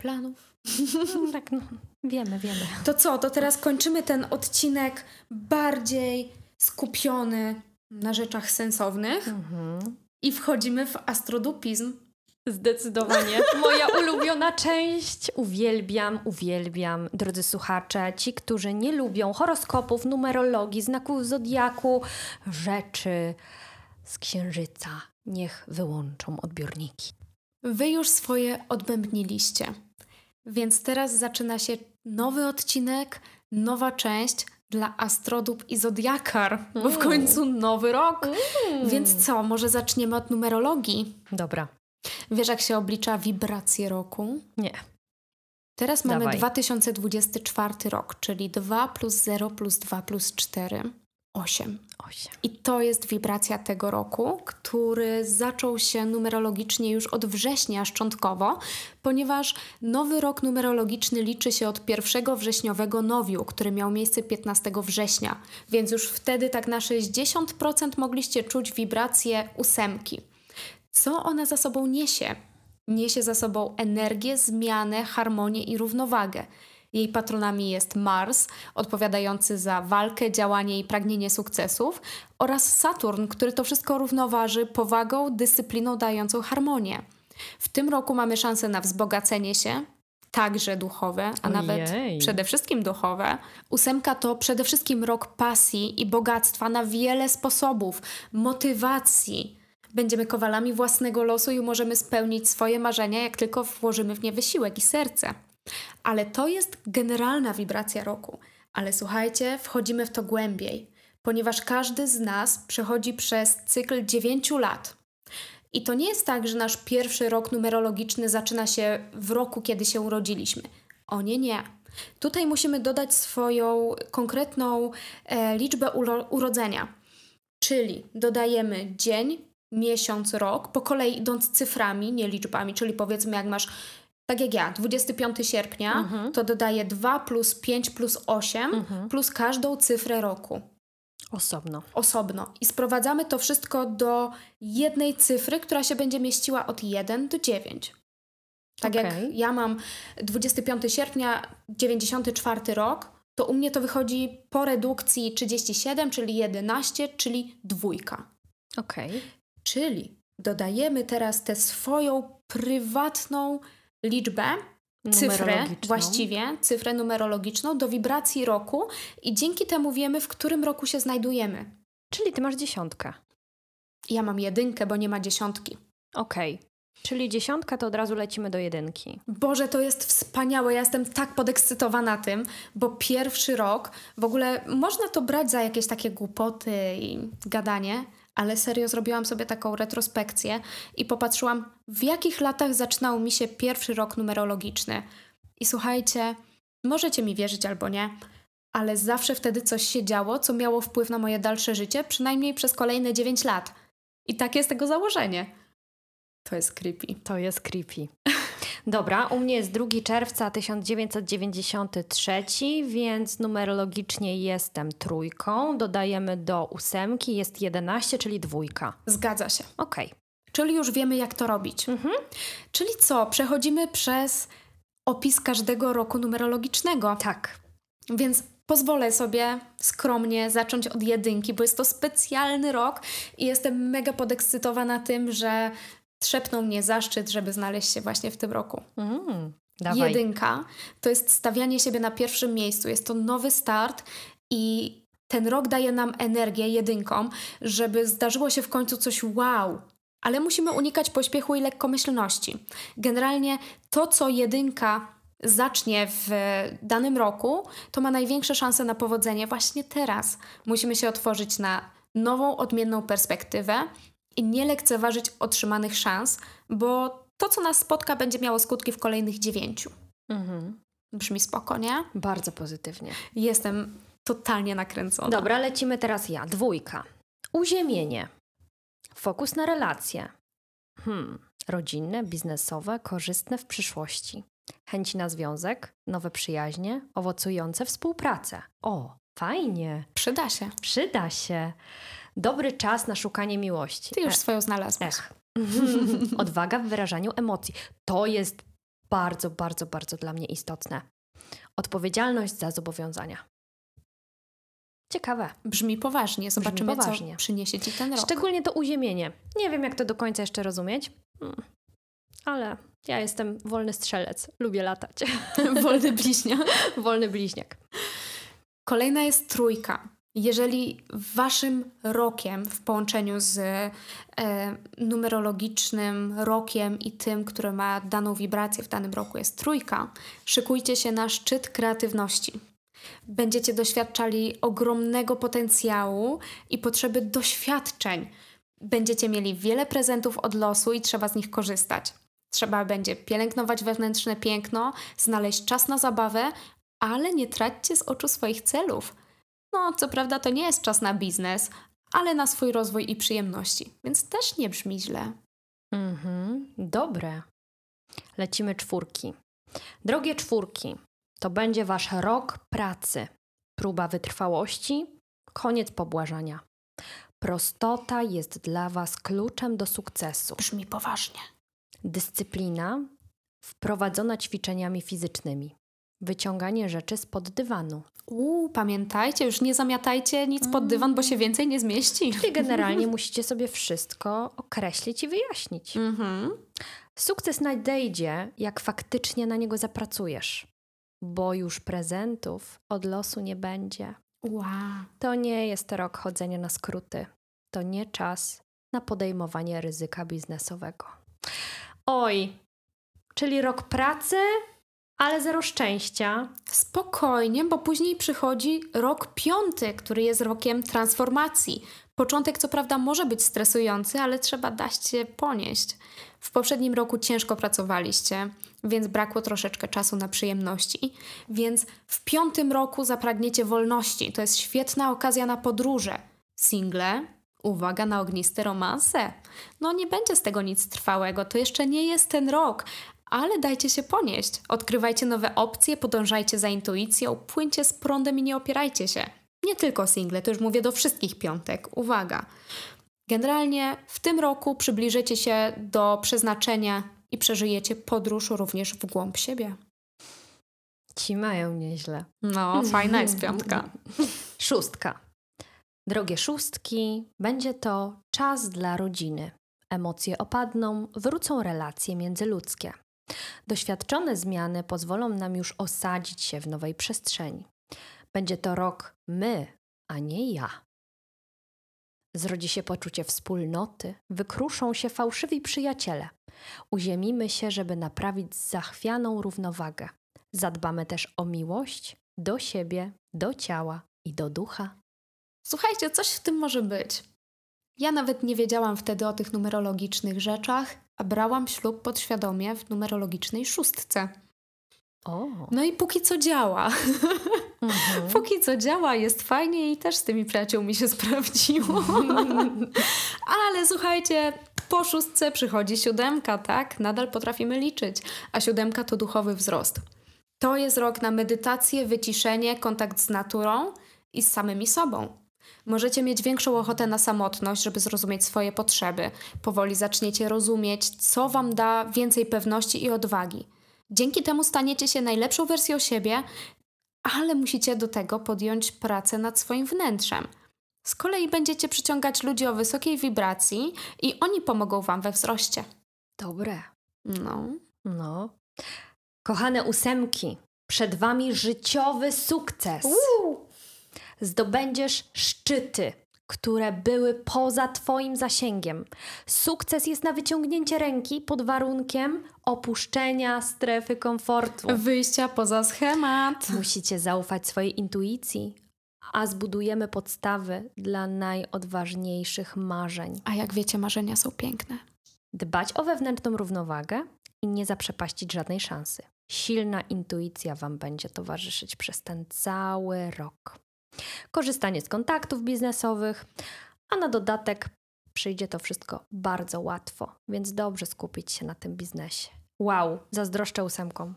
planów. tak, no, wiemy, wiemy. To co, to teraz kończymy ten odcinek bardziej skupiony na rzeczach sensownych mhm. i wchodzimy w astrodupizm. Zdecydowanie. Moja ulubiona część. Uwielbiam, uwielbiam, drodzy słuchacze, ci, którzy nie lubią horoskopów, numerologii, znaków zodiaku, rzeczy z księżyca, niech wyłączą odbiorniki. Wy już swoje odbębniliście. Więc teraz zaczyna się nowy odcinek, nowa część dla Astrodub i Zodiakar, mm. bo w mm. końcu nowy rok. Mm. Więc co, może zaczniemy od numerologii? Dobra. Wiesz, jak się oblicza wibracje roku? Nie. Teraz mamy Dawaj. 2024 rok, czyli 2 plus 0 plus 2 plus 4. 8. 8. I to jest wibracja tego roku, który zaczął się numerologicznie już od września szczątkowo, ponieważ nowy rok numerologiczny liczy się od pierwszego wrześniowego nowiu, który miał miejsce 15 września, więc już wtedy tak na 60% mogliście czuć wibrację ósemki. Co ona za sobą niesie? Niesie za sobą energię, zmianę, harmonię i równowagę. Jej patronami jest Mars, odpowiadający za walkę, działanie i pragnienie sukcesów, oraz Saturn, który to wszystko równoważy powagą, dyscypliną dającą harmonię. W tym roku mamy szansę na wzbogacenie się, także duchowe, a Ojej. nawet przede wszystkim duchowe. Ósemka to przede wszystkim rok pasji i bogactwa na wiele sposobów, motywacji. Będziemy kowalami własnego losu i możemy spełnić swoje marzenia, jak tylko włożymy w nie wysiłek i serce. Ale to jest generalna wibracja roku. Ale słuchajcie, wchodzimy w to głębiej, ponieważ każdy z nas przechodzi przez cykl 9 lat. I to nie jest tak, że nasz pierwszy rok numerologiczny zaczyna się w roku, kiedy się urodziliśmy. O nie, nie. Tutaj musimy dodać swoją konkretną e, liczbę uro urodzenia. Czyli dodajemy dzień, miesiąc, rok, po kolei idąc cyframi, nie liczbami, czyli powiedzmy, jak masz tak jak ja, 25 sierpnia, mhm. to dodaję 2 plus 5 plus 8 mhm. plus każdą cyfrę roku. Osobno. Osobno. I sprowadzamy to wszystko do jednej cyfry, która się będzie mieściła od 1 do 9. Tak okay. jak ja mam 25 sierpnia, 94 rok, to u mnie to wychodzi po redukcji 37, czyli 11, czyli dwójka. Okej. Okay. Czyli dodajemy teraz tę swoją prywatną liczbę, cyfrę właściwie, cyfrę numerologiczną do wibracji roku i dzięki temu wiemy, w którym roku się znajdujemy. Czyli ty masz dziesiątkę. Ja mam jedynkę, bo nie ma dziesiątki. Okej. Okay. Czyli dziesiątka to od razu lecimy do jedynki. Boże, to jest wspaniałe. Ja jestem tak podekscytowana tym, bo pierwszy rok w ogóle można to brać za jakieś takie głupoty i gadanie, ale serio zrobiłam sobie taką retrospekcję i popatrzyłam, w jakich latach zaczynał mi się pierwszy rok numerologiczny. I słuchajcie, możecie mi wierzyć albo nie, ale zawsze wtedy coś się działo, co miało wpływ na moje dalsze życie, przynajmniej przez kolejne 9 lat. I takie jest tego założenie. To jest creepy. To jest creepy. Dobra, u mnie jest 2 czerwca 1993, więc numerologicznie jestem trójką. Dodajemy do ósemki, jest 11, czyli dwójka. Zgadza się. Okej. Okay. Czyli już wiemy, jak to robić. Mhm. Czyli co? Przechodzimy przez opis każdego roku numerologicznego. Tak. Więc pozwolę sobie skromnie zacząć od jedynki, bo jest to specjalny rok i jestem mega podekscytowana tym, że trzepnął mnie zaszczyt, żeby znaleźć się właśnie w tym roku. Mm, Jedynka to jest stawianie siebie na pierwszym miejscu. Jest to nowy start i ten rok daje nam energię jedynkom, żeby zdarzyło się w końcu coś wow. Ale musimy unikać pośpiechu i lekkomyślności. Generalnie to, co jedynka zacznie w danym roku, to ma największe szanse na powodzenie właśnie teraz. Musimy się otworzyć na nową, odmienną perspektywę i nie lekceważyć otrzymanych szans, bo to, co nas spotka, będzie miało skutki w kolejnych dziewięciu. Mhm. Brzmi spoko, nie? Bardzo pozytywnie. Jestem totalnie nakręcona. Dobra, lecimy teraz ja. Dwójka. Uziemienie. Fokus na relacje. Hmm. Rodzinne, biznesowe, korzystne w przyszłości. Chęci na związek, nowe przyjaźnie, owocujące współpracę. O, fajnie. Przyda się. Przyda się. Dobry czas na szukanie miłości. Ty już swoją znalazłaś. Ech. Odwaga w wyrażaniu emocji. To jest bardzo, bardzo, bardzo dla mnie istotne. Odpowiedzialność za zobowiązania. Ciekawe. Brzmi poważnie. Zobaczymy, poważnie. co przyniesie ci ten rok. Szczególnie to uziemienie. Nie wiem, jak to do końca jeszcze rozumieć, mm. ale ja jestem wolny strzelec. Lubię latać. Wolny bliźniak. wolny bliźniak. Kolejna jest trójka. Jeżeli waszym rokiem w połączeniu z e, numerologicznym rokiem i tym, który ma daną wibrację w danym roku jest trójka, szykujcie się na szczyt kreatywności. Będziecie doświadczali ogromnego potencjału i potrzeby doświadczeń. Będziecie mieli wiele prezentów od losu i trzeba z nich korzystać. Trzeba będzie pielęgnować wewnętrzne piękno, znaleźć czas na zabawę, ale nie traćcie z oczu swoich celów. No, co prawda to nie jest czas na biznes, ale na swój rozwój i przyjemności, więc też nie brzmi źle. Mhm, dobre. Lecimy czwórki. Drogie czwórki, to będzie wasz rok pracy. Próba wytrwałości, koniec pobłażania. Prostota jest dla was kluczem do sukcesu. Brzmi poważnie. Dyscyplina wprowadzona ćwiczeniami fizycznymi. Wyciąganie rzeczy spod dywanu. Uuu, pamiętajcie, już nie zamiatajcie nic pod dywan, bo się więcej nie zmieści. Czyli generalnie musicie sobie wszystko określić i wyjaśnić. Mhm. Sukces nadejdzie, jak faktycznie na niego zapracujesz, bo już prezentów od losu nie będzie. Wow. To nie jest rok chodzenia na skróty. To nie czas na podejmowanie ryzyka biznesowego. Oj, czyli rok pracy, ale zero szczęścia. Spokojnie, bo później przychodzi rok piąty, który jest rokiem transformacji. Początek, co prawda, może być stresujący, ale trzeba dać się ponieść. W poprzednim roku ciężko pracowaliście, więc brakło troszeczkę czasu na przyjemności. Więc w piątym roku zapragniecie wolności. To jest świetna okazja na podróże. Single, uwaga na ogniste romanse. No nie będzie z tego nic trwałego, to jeszcze nie jest ten rok, ale dajcie się ponieść. Odkrywajcie nowe opcje, podążajcie za intuicją, płyńcie z prądem i nie opierajcie się. Nie tylko single, to już mówię do wszystkich piątek. Uwaga. Generalnie w tym roku przybliżycie się do przeznaczenia i przeżyjecie podróż również w głąb siebie. Ci mają nieźle. No, fajna jest piątka. Szóstka. Drogie szóstki, będzie to czas dla rodziny. Emocje opadną, wrócą relacje międzyludzkie. Doświadczone zmiany pozwolą nam już osadzić się w nowej przestrzeni. Będzie to rok my, a nie ja. Zrodzi się poczucie wspólnoty, wykruszą się fałszywi przyjaciele. Uziemimy się, żeby naprawić zachwianą równowagę. Zadbamy też o miłość do siebie, do ciała i do ducha. Słuchajcie, coś w tym może być. Ja nawet nie wiedziałam wtedy o tych numerologicznych rzeczach, a brałam ślub podświadomie w numerologicznej szóstce. O. No i póki co działa. Mhm. Póki co działa, jest fajnie i też z tymi przyjaciółmi się sprawdziło. Ale słuchajcie, po szóstce przychodzi siódemka, tak? Nadal potrafimy liczyć, a siódemka to duchowy wzrost. To jest rok na medytację, wyciszenie, kontakt z naturą i z samymi sobą. Możecie mieć większą ochotę na samotność, żeby zrozumieć swoje potrzeby. Powoli zaczniecie rozumieć, co Wam da więcej pewności i odwagi. Dzięki temu staniecie się najlepszą wersją siebie, ale musicie do tego podjąć pracę nad swoim wnętrzem. Z kolei będziecie przyciągać ludzi o wysokiej wibracji i oni pomogą Wam we wzroście. Dobre. No. No. Kochane ósemki, przed Wami życiowy sukces. Zdobędziesz szczyty, które były poza Twoim zasięgiem. Sukces jest na wyciągnięcie ręki pod warunkiem opuszczenia strefy komfortu. Wyjścia poza schemat. Musicie zaufać swojej intuicji, a zbudujemy podstawy dla najodważniejszych marzeń. A jak wiecie, marzenia są piękne. Dbać o wewnętrzną równowagę i nie zaprzepaścić żadnej szansy. silna intuicja Wam będzie towarzyszyć przez ten cały rok. Korzystanie z kontaktów biznesowych, a na dodatek przyjdzie to wszystko bardzo łatwo, więc dobrze skupić się na tym biznesie. Wow, zazdroszczę ósemką.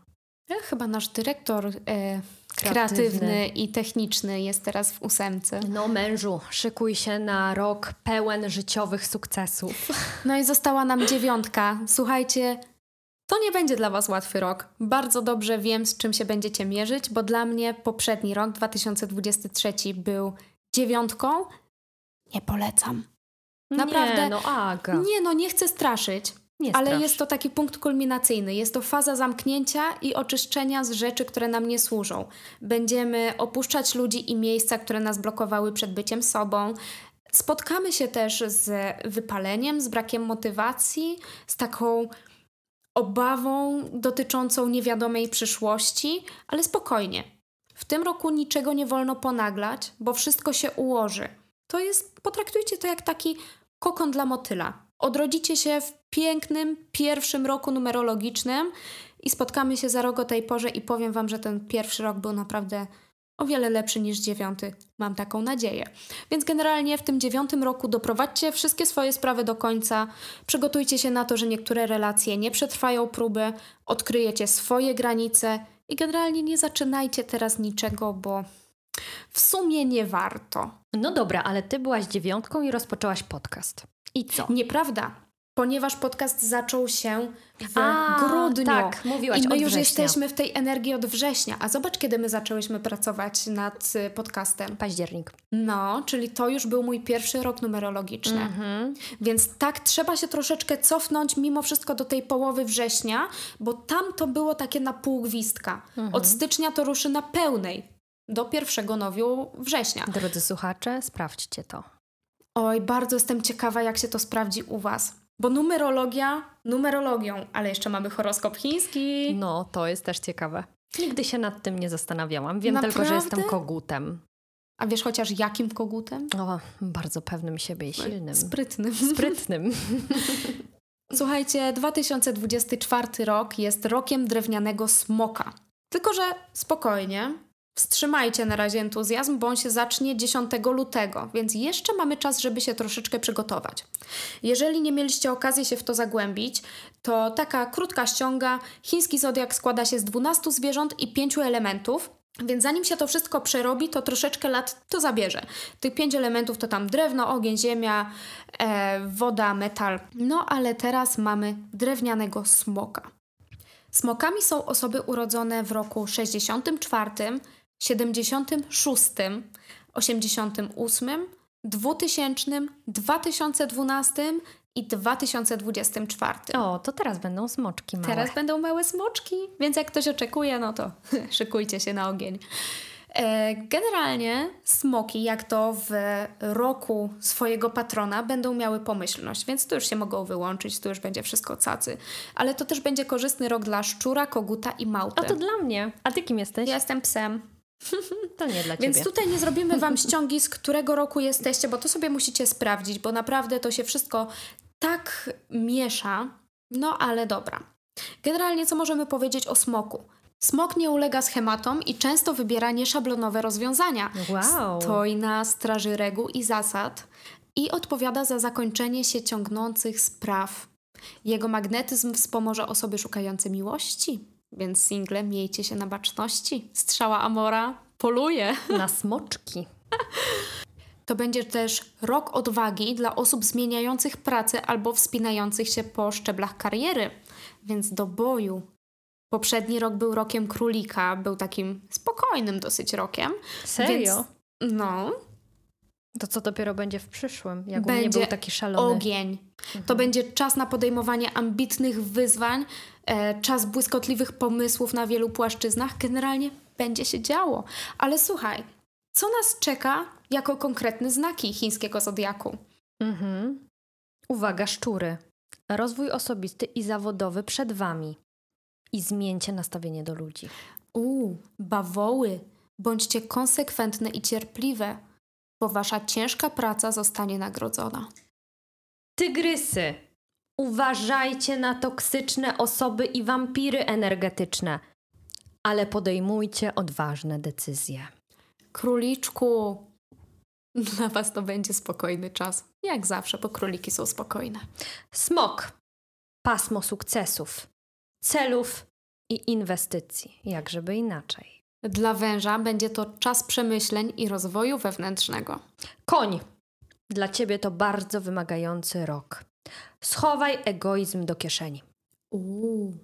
Ja, chyba nasz dyrektor e, kreatywny. kreatywny. i techniczny jest teraz w ósemce. No mężu, szykuj się na rok pełen życiowych sukcesów. No i została nam dziewiątka. Słuchajcie, to nie będzie dla Was łatwy rok. Bardzo dobrze wiem, z czym się będziecie mierzyć, bo dla mnie poprzedni rok, 2023, był dziewiątką. Nie polecam. Naprawdę. Nie, no Aga. Nie, no nie chcę straszyć. Nie ale strasz. jest to taki punkt kulminacyjny. Jest to faza zamknięcia i oczyszczenia z rzeczy, które nam nie służą. Będziemy opuszczać ludzi i miejsca, które nas blokowały przed byciem sobą. Spotkamy się też z wypaleniem, z brakiem motywacji, z taką obawą dotyczącą niewiadomej przyszłości, ale spokojnie. W tym roku niczego nie wolno ponaglać, bo wszystko się ułoży. To jest, potraktujcie to jak taki kokon dla motyla. Odrodzicie się w pięknym pierwszym roku numerologicznym i spotkamy się za rok o tej porze i powiem Wam, że ten pierwszy rok był naprawdę o wiele lepszy niż dziewiąty. Mam taką nadzieję. Więc generalnie w tym dziewiątym roku doprowadźcie wszystkie swoje sprawy do końca. Przygotujcie się na to, że niektóre relacje nie przetrwają próby, odkryjecie swoje granice i generalnie nie zaczynajcie teraz niczego, bo w sumie nie warto. No dobra, ale ty byłaś dziewiątką i rozpoczęłaś podcast. I co? Nieprawda ponieważ podcast zaczął się w a, grudniu. Tak, mówiłaś I my już jesteśmy w tej energii od września. A zobacz, kiedy my zaczęłyśmy pracować nad y, podcastem. Październik. No, czyli to już był mój pierwszy rok numerologiczny. Mm-hmm. Więc tak, trzeba się troszeczkę cofnąć mimo wszystko do tej połowy września, bo tam to było takie na pół gwizdka. Mm-hmm. Od stycznia to ruszy na pełnej. Do pierwszego nowiu września. Drodzy słuchacze, sprawdźcie to. Oj, bardzo jestem ciekawa, jak się to sprawdzi u Was. Bo numerologia numerologią, ale jeszcze mamy horoskop chiński. No, to jest też ciekawe. Nigdy się nad tym nie zastanawiałam. Wiem Naprawdę? tylko, że jestem kogutem. A wiesz chociaż jakim kogutem? O, bardzo pewnym siebie i silnym. Sprytnym. Sprytnym. Słuchajcie, 2024 rok jest rokiem drewnianego smoka. Tylko, że spokojnie, Wstrzymajcie na razie entuzjazm, bo on się zacznie 10 lutego, więc jeszcze mamy czas, żeby się troszeczkę przygotować. Jeżeli nie mieliście okazji się w to zagłębić, to taka krótka ściąga. Chiński zodiak składa się z 12 zwierząt i 5 elementów. Więc zanim się to wszystko przerobi, to troszeczkę lat to zabierze. Tych pięć elementów to tam drewno, ogień, ziemia, e, woda, metal. No ale teraz mamy drewnianego smoka. Smokami są osoby urodzone w roku 64, 76, 88, 2000, 2012 i 2024. O, to teraz będą smoczki małe. Teraz będą małe smoczki, więc jak ktoś oczekuje, no to szykujcie się na ogień. E, generalnie smoki, jak to w roku swojego patrona, będą miały pomyślność, więc tu już się mogą wyłączyć, tu już będzie wszystko cacy. Ale to też będzie korzystny rok dla szczura, koguta i małpy. A to dla mnie. A ty kim jesteś? Ja jestem psem. To nie dla ciebie. Więc tutaj nie zrobimy wam ściągi, z którego roku jesteście, bo to sobie musicie sprawdzić, bo naprawdę to się wszystko tak miesza. No ale dobra. Generalnie co możemy powiedzieć o smoku? Smok nie ulega schematom i często wybiera nieszablonowe rozwiązania. Wow. Stoi na straży reguł i zasad i odpowiada za zakończenie się ciągnących spraw. Jego magnetyzm wspomoże osoby szukające miłości, więc single miejcie się na baczności. Strzała Amora poluje. Na smoczki. To będzie też rok odwagi dla osób zmieniających pracę albo wspinających się po szczeblach kariery. Więc do boju. Poprzedni rok był rokiem królika, był takim spokojnym dosyć rokiem. Serio? Więc, no. To co dopiero będzie w przyszłym, jak będzie nie był taki szalony. ogień. Mhm. To będzie czas na podejmowanie ambitnych wyzwań, e, czas błyskotliwych pomysłów na wielu płaszczyznach. Generalnie będzie się działo. Ale słuchaj, co nas czeka jako konkretne znaki chińskiego zodiaku? Mhm. Uwaga, szczury. Rozwój osobisty i zawodowy przed wami. I zmieńcie nastawienie do ludzi. Uuu, bawoły. Bądźcie konsekwentne i cierpliwe, bo wasza ciężka praca zostanie nagrodzona. Tygrysy. Uważajcie na toksyczne osoby i wampiry energetyczne. ale podejmujcie odważne decyzje. Króliczku, dla Was to będzie spokojny czas. Jak zawsze, bo króliki są spokojne. Smok. Pasmo sukcesów, celów i inwestycji. Jak żeby inaczej. Dla węża będzie to czas przemyśleń i rozwoju wewnętrznego. Koń. Dla ciebie to bardzo wymagający rok. Schowaj egoizm do kieszeni. Uuu.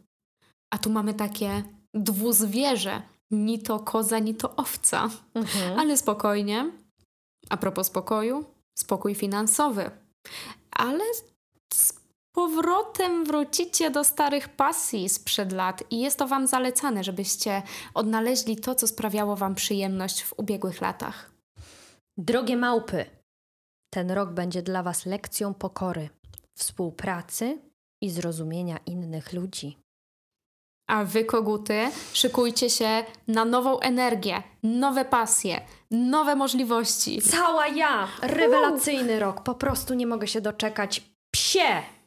A tu mamy takie dwuzwierzę. Ni to koza, ni to owca. Mhm. Ale spokojnie. A propos spokoju, spokój finansowy. Ale powrotem wrócicie do starych pasji sprzed lat i jest to Wam zalecane, żebyście odnaleźli to, co sprawiało Wam przyjemność w ubiegłych latach. Drogie małpy. Ten rok będzie dla Was lekcją pokory, współpracy i zrozumienia innych ludzi. A Wy, koguty, szykujcie się na nową energię, nowe pasje, nowe możliwości. Cała ja! Rewelacyjny rok. Po prostu nie mogę się doczekać. Psie!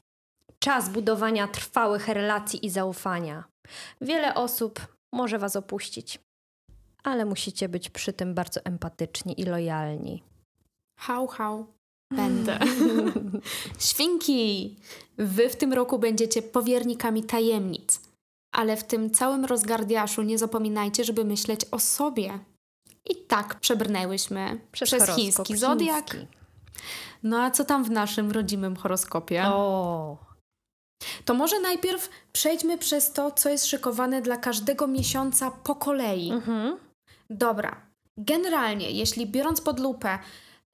Czas budowania trwałych relacji i zaufania. Wiele osób może Was opuścić, ale musicie być przy tym bardzo empatyczni i lojalni. Hał, hał. Będę. Świnki! Wy w tym roku będziecie powiernikami tajemnic. Ale w tym całym rozgardiaszu nie zapominajcie, żeby myśleć o sobie. I tak przebrnęłyśmy przez, horoskop chiński zodiak. chiński. No a co tam w naszym rodzimym horoskopie? O, To może najpierw przejdźmy przez to, co jest szykowane dla każdego miesiąca po kolei. mhm. Dobra. Generalnie, jeśli biorąc pod lupę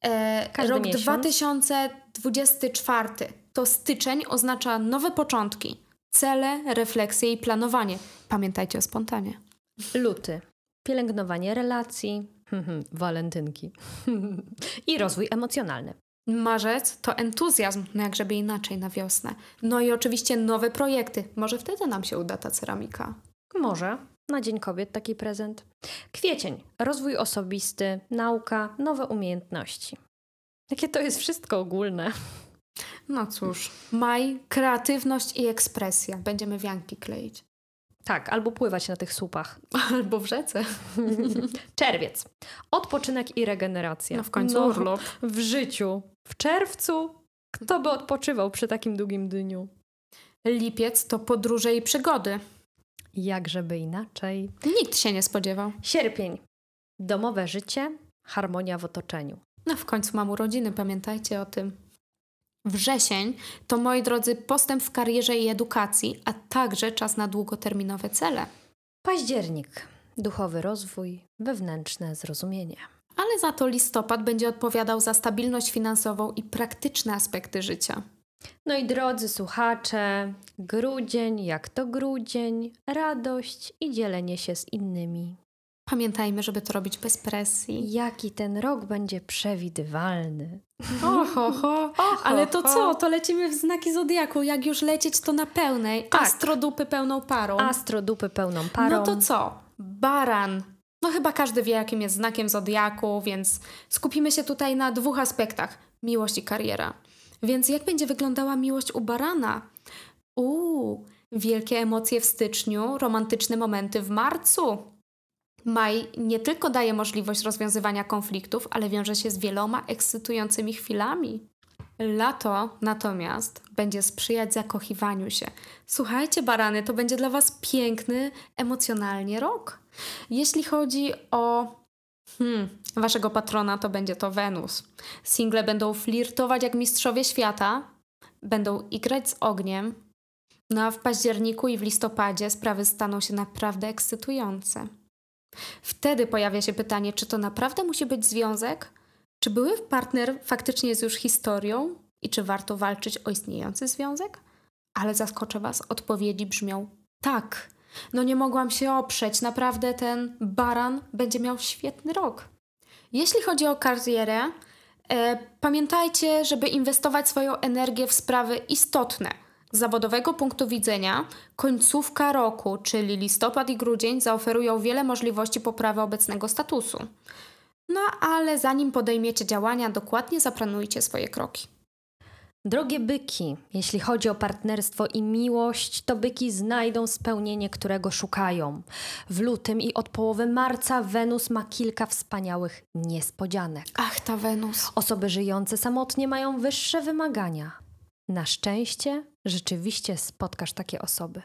e, rok miesiąc. 2024, to styczeń oznacza nowe początki, cele, refleksje i planowanie. Pamiętajcie o spontanie. luty. Pielęgnowanie relacji, walentynki i rozwój emocjonalny. Marzec to entuzjazm, no jak żeby inaczej na wiosnę. No i oczywiście nowe projekty. Może wtedy nam się uda ta ceramika. Może na Dzień Kobiet taki prezent. Kwiecień. Rozwój osobisty, nauka, nowe umiejętności. Jakie to jest wszystko ogólne. No cóż, maj, kreatywność i ekspresja. Będziemy wianki kleić. Tak, albo pływać na tych słupach. Albo w rzece. Czerwiec. Odpoczynek i regeneracja. No w końcu No, urlop. W życiu. W czerwcu. Kto by odpoczywał przy takim długim dniu? Lipiec to podróże i przygody. Jak żeby inaczej. Nikt się nie spodziewał. Sierpień. Domowe życie, harmonia w otoczeniu. No w końcu mam urodziny, pamiętajcie o tym. Wrzesień to, moi drodzy, postęp w karierze i edukacji, a także czas na długoterminowe cele. Październik. Duchowy rozwój, wewnętrzne zrozumienie. Ale za to listopad będzie odpowiadał za stabilność finansową i praktyczne aspekty życia. No i drodzy słuchacze, grudzień, jak to grudzień, radość i dzielenie się z innymi. Pamiętajmy, żeby to robić bez presji. Jaki ten rok będzie przewidywalny. Oho, ho. Ale to co? To lecimy w znaki zodiaku. Jak już lecieć, to na pełnej. Tak. Astrodupy pełną parą. Astro dupy pełną parą. No to co? Baran. No chyba każdy wie, jakim jest znakiem zodiaku, więc skupimy się tutaj na dwóch aspektach: miłość i kariera. Więc jak będzie wyglądała miłość u barana? Uuu, wielkie emocje w styczniu, romantyczne momenty w marcu. Maj nie tylko daje możliwość rozwiązywania konfliktów, ale wiąże się z wieloma ekscytującymi chwilami. Lato natomiast będzie sprzyjać zakochiwaniu się. Słuchajcie, barany, to będzie dla Was piękny, emocjonalnie rok. Jeśli chodzi o hmm, Waszego patrona, to będzie to Wenus. Single będą flirtować jak mistrzowie świata, będą igrać z ogniem, no a w październiku i w listopadzie sprawy staną się naprawdę ekscytujące. Wtedy pojawia się pytanie, czy to naprawdę musi być związek? Czy były partner faktycznie jest już historią i czy warto walczyć o istniejący związek? Ale zaskoczę Was, odpowiedzi brzmią tak. No nie mogłam się oprzeć, naprawdę ten baran będzie miał świetny rok. Jeśli chodzi o karierę, e, pamiętajcie, żeby inwestować swoją energię w sprawy istotne. Z zawodowego punktu widzenia końcówka roku, czyli listopad i grudzień, zaoferują wiele możliwości poprawy obecnego statusu. No ale zanim podejmiecie działania, dokładnie zaplanujcie swoje kroki. Drogie byki, jeśli chodzi o partnerstwo i miłość, to byki znajdą spełnienie, którego szukają. W lutym i od połowy marca Wenus ma kilka wspaniałych niespodzianek. Ach, ta Wenus. Osoby żyjące samotnie mają wyższe wymagania. Na szczęście rzeczywiście spotkasz takie osoby.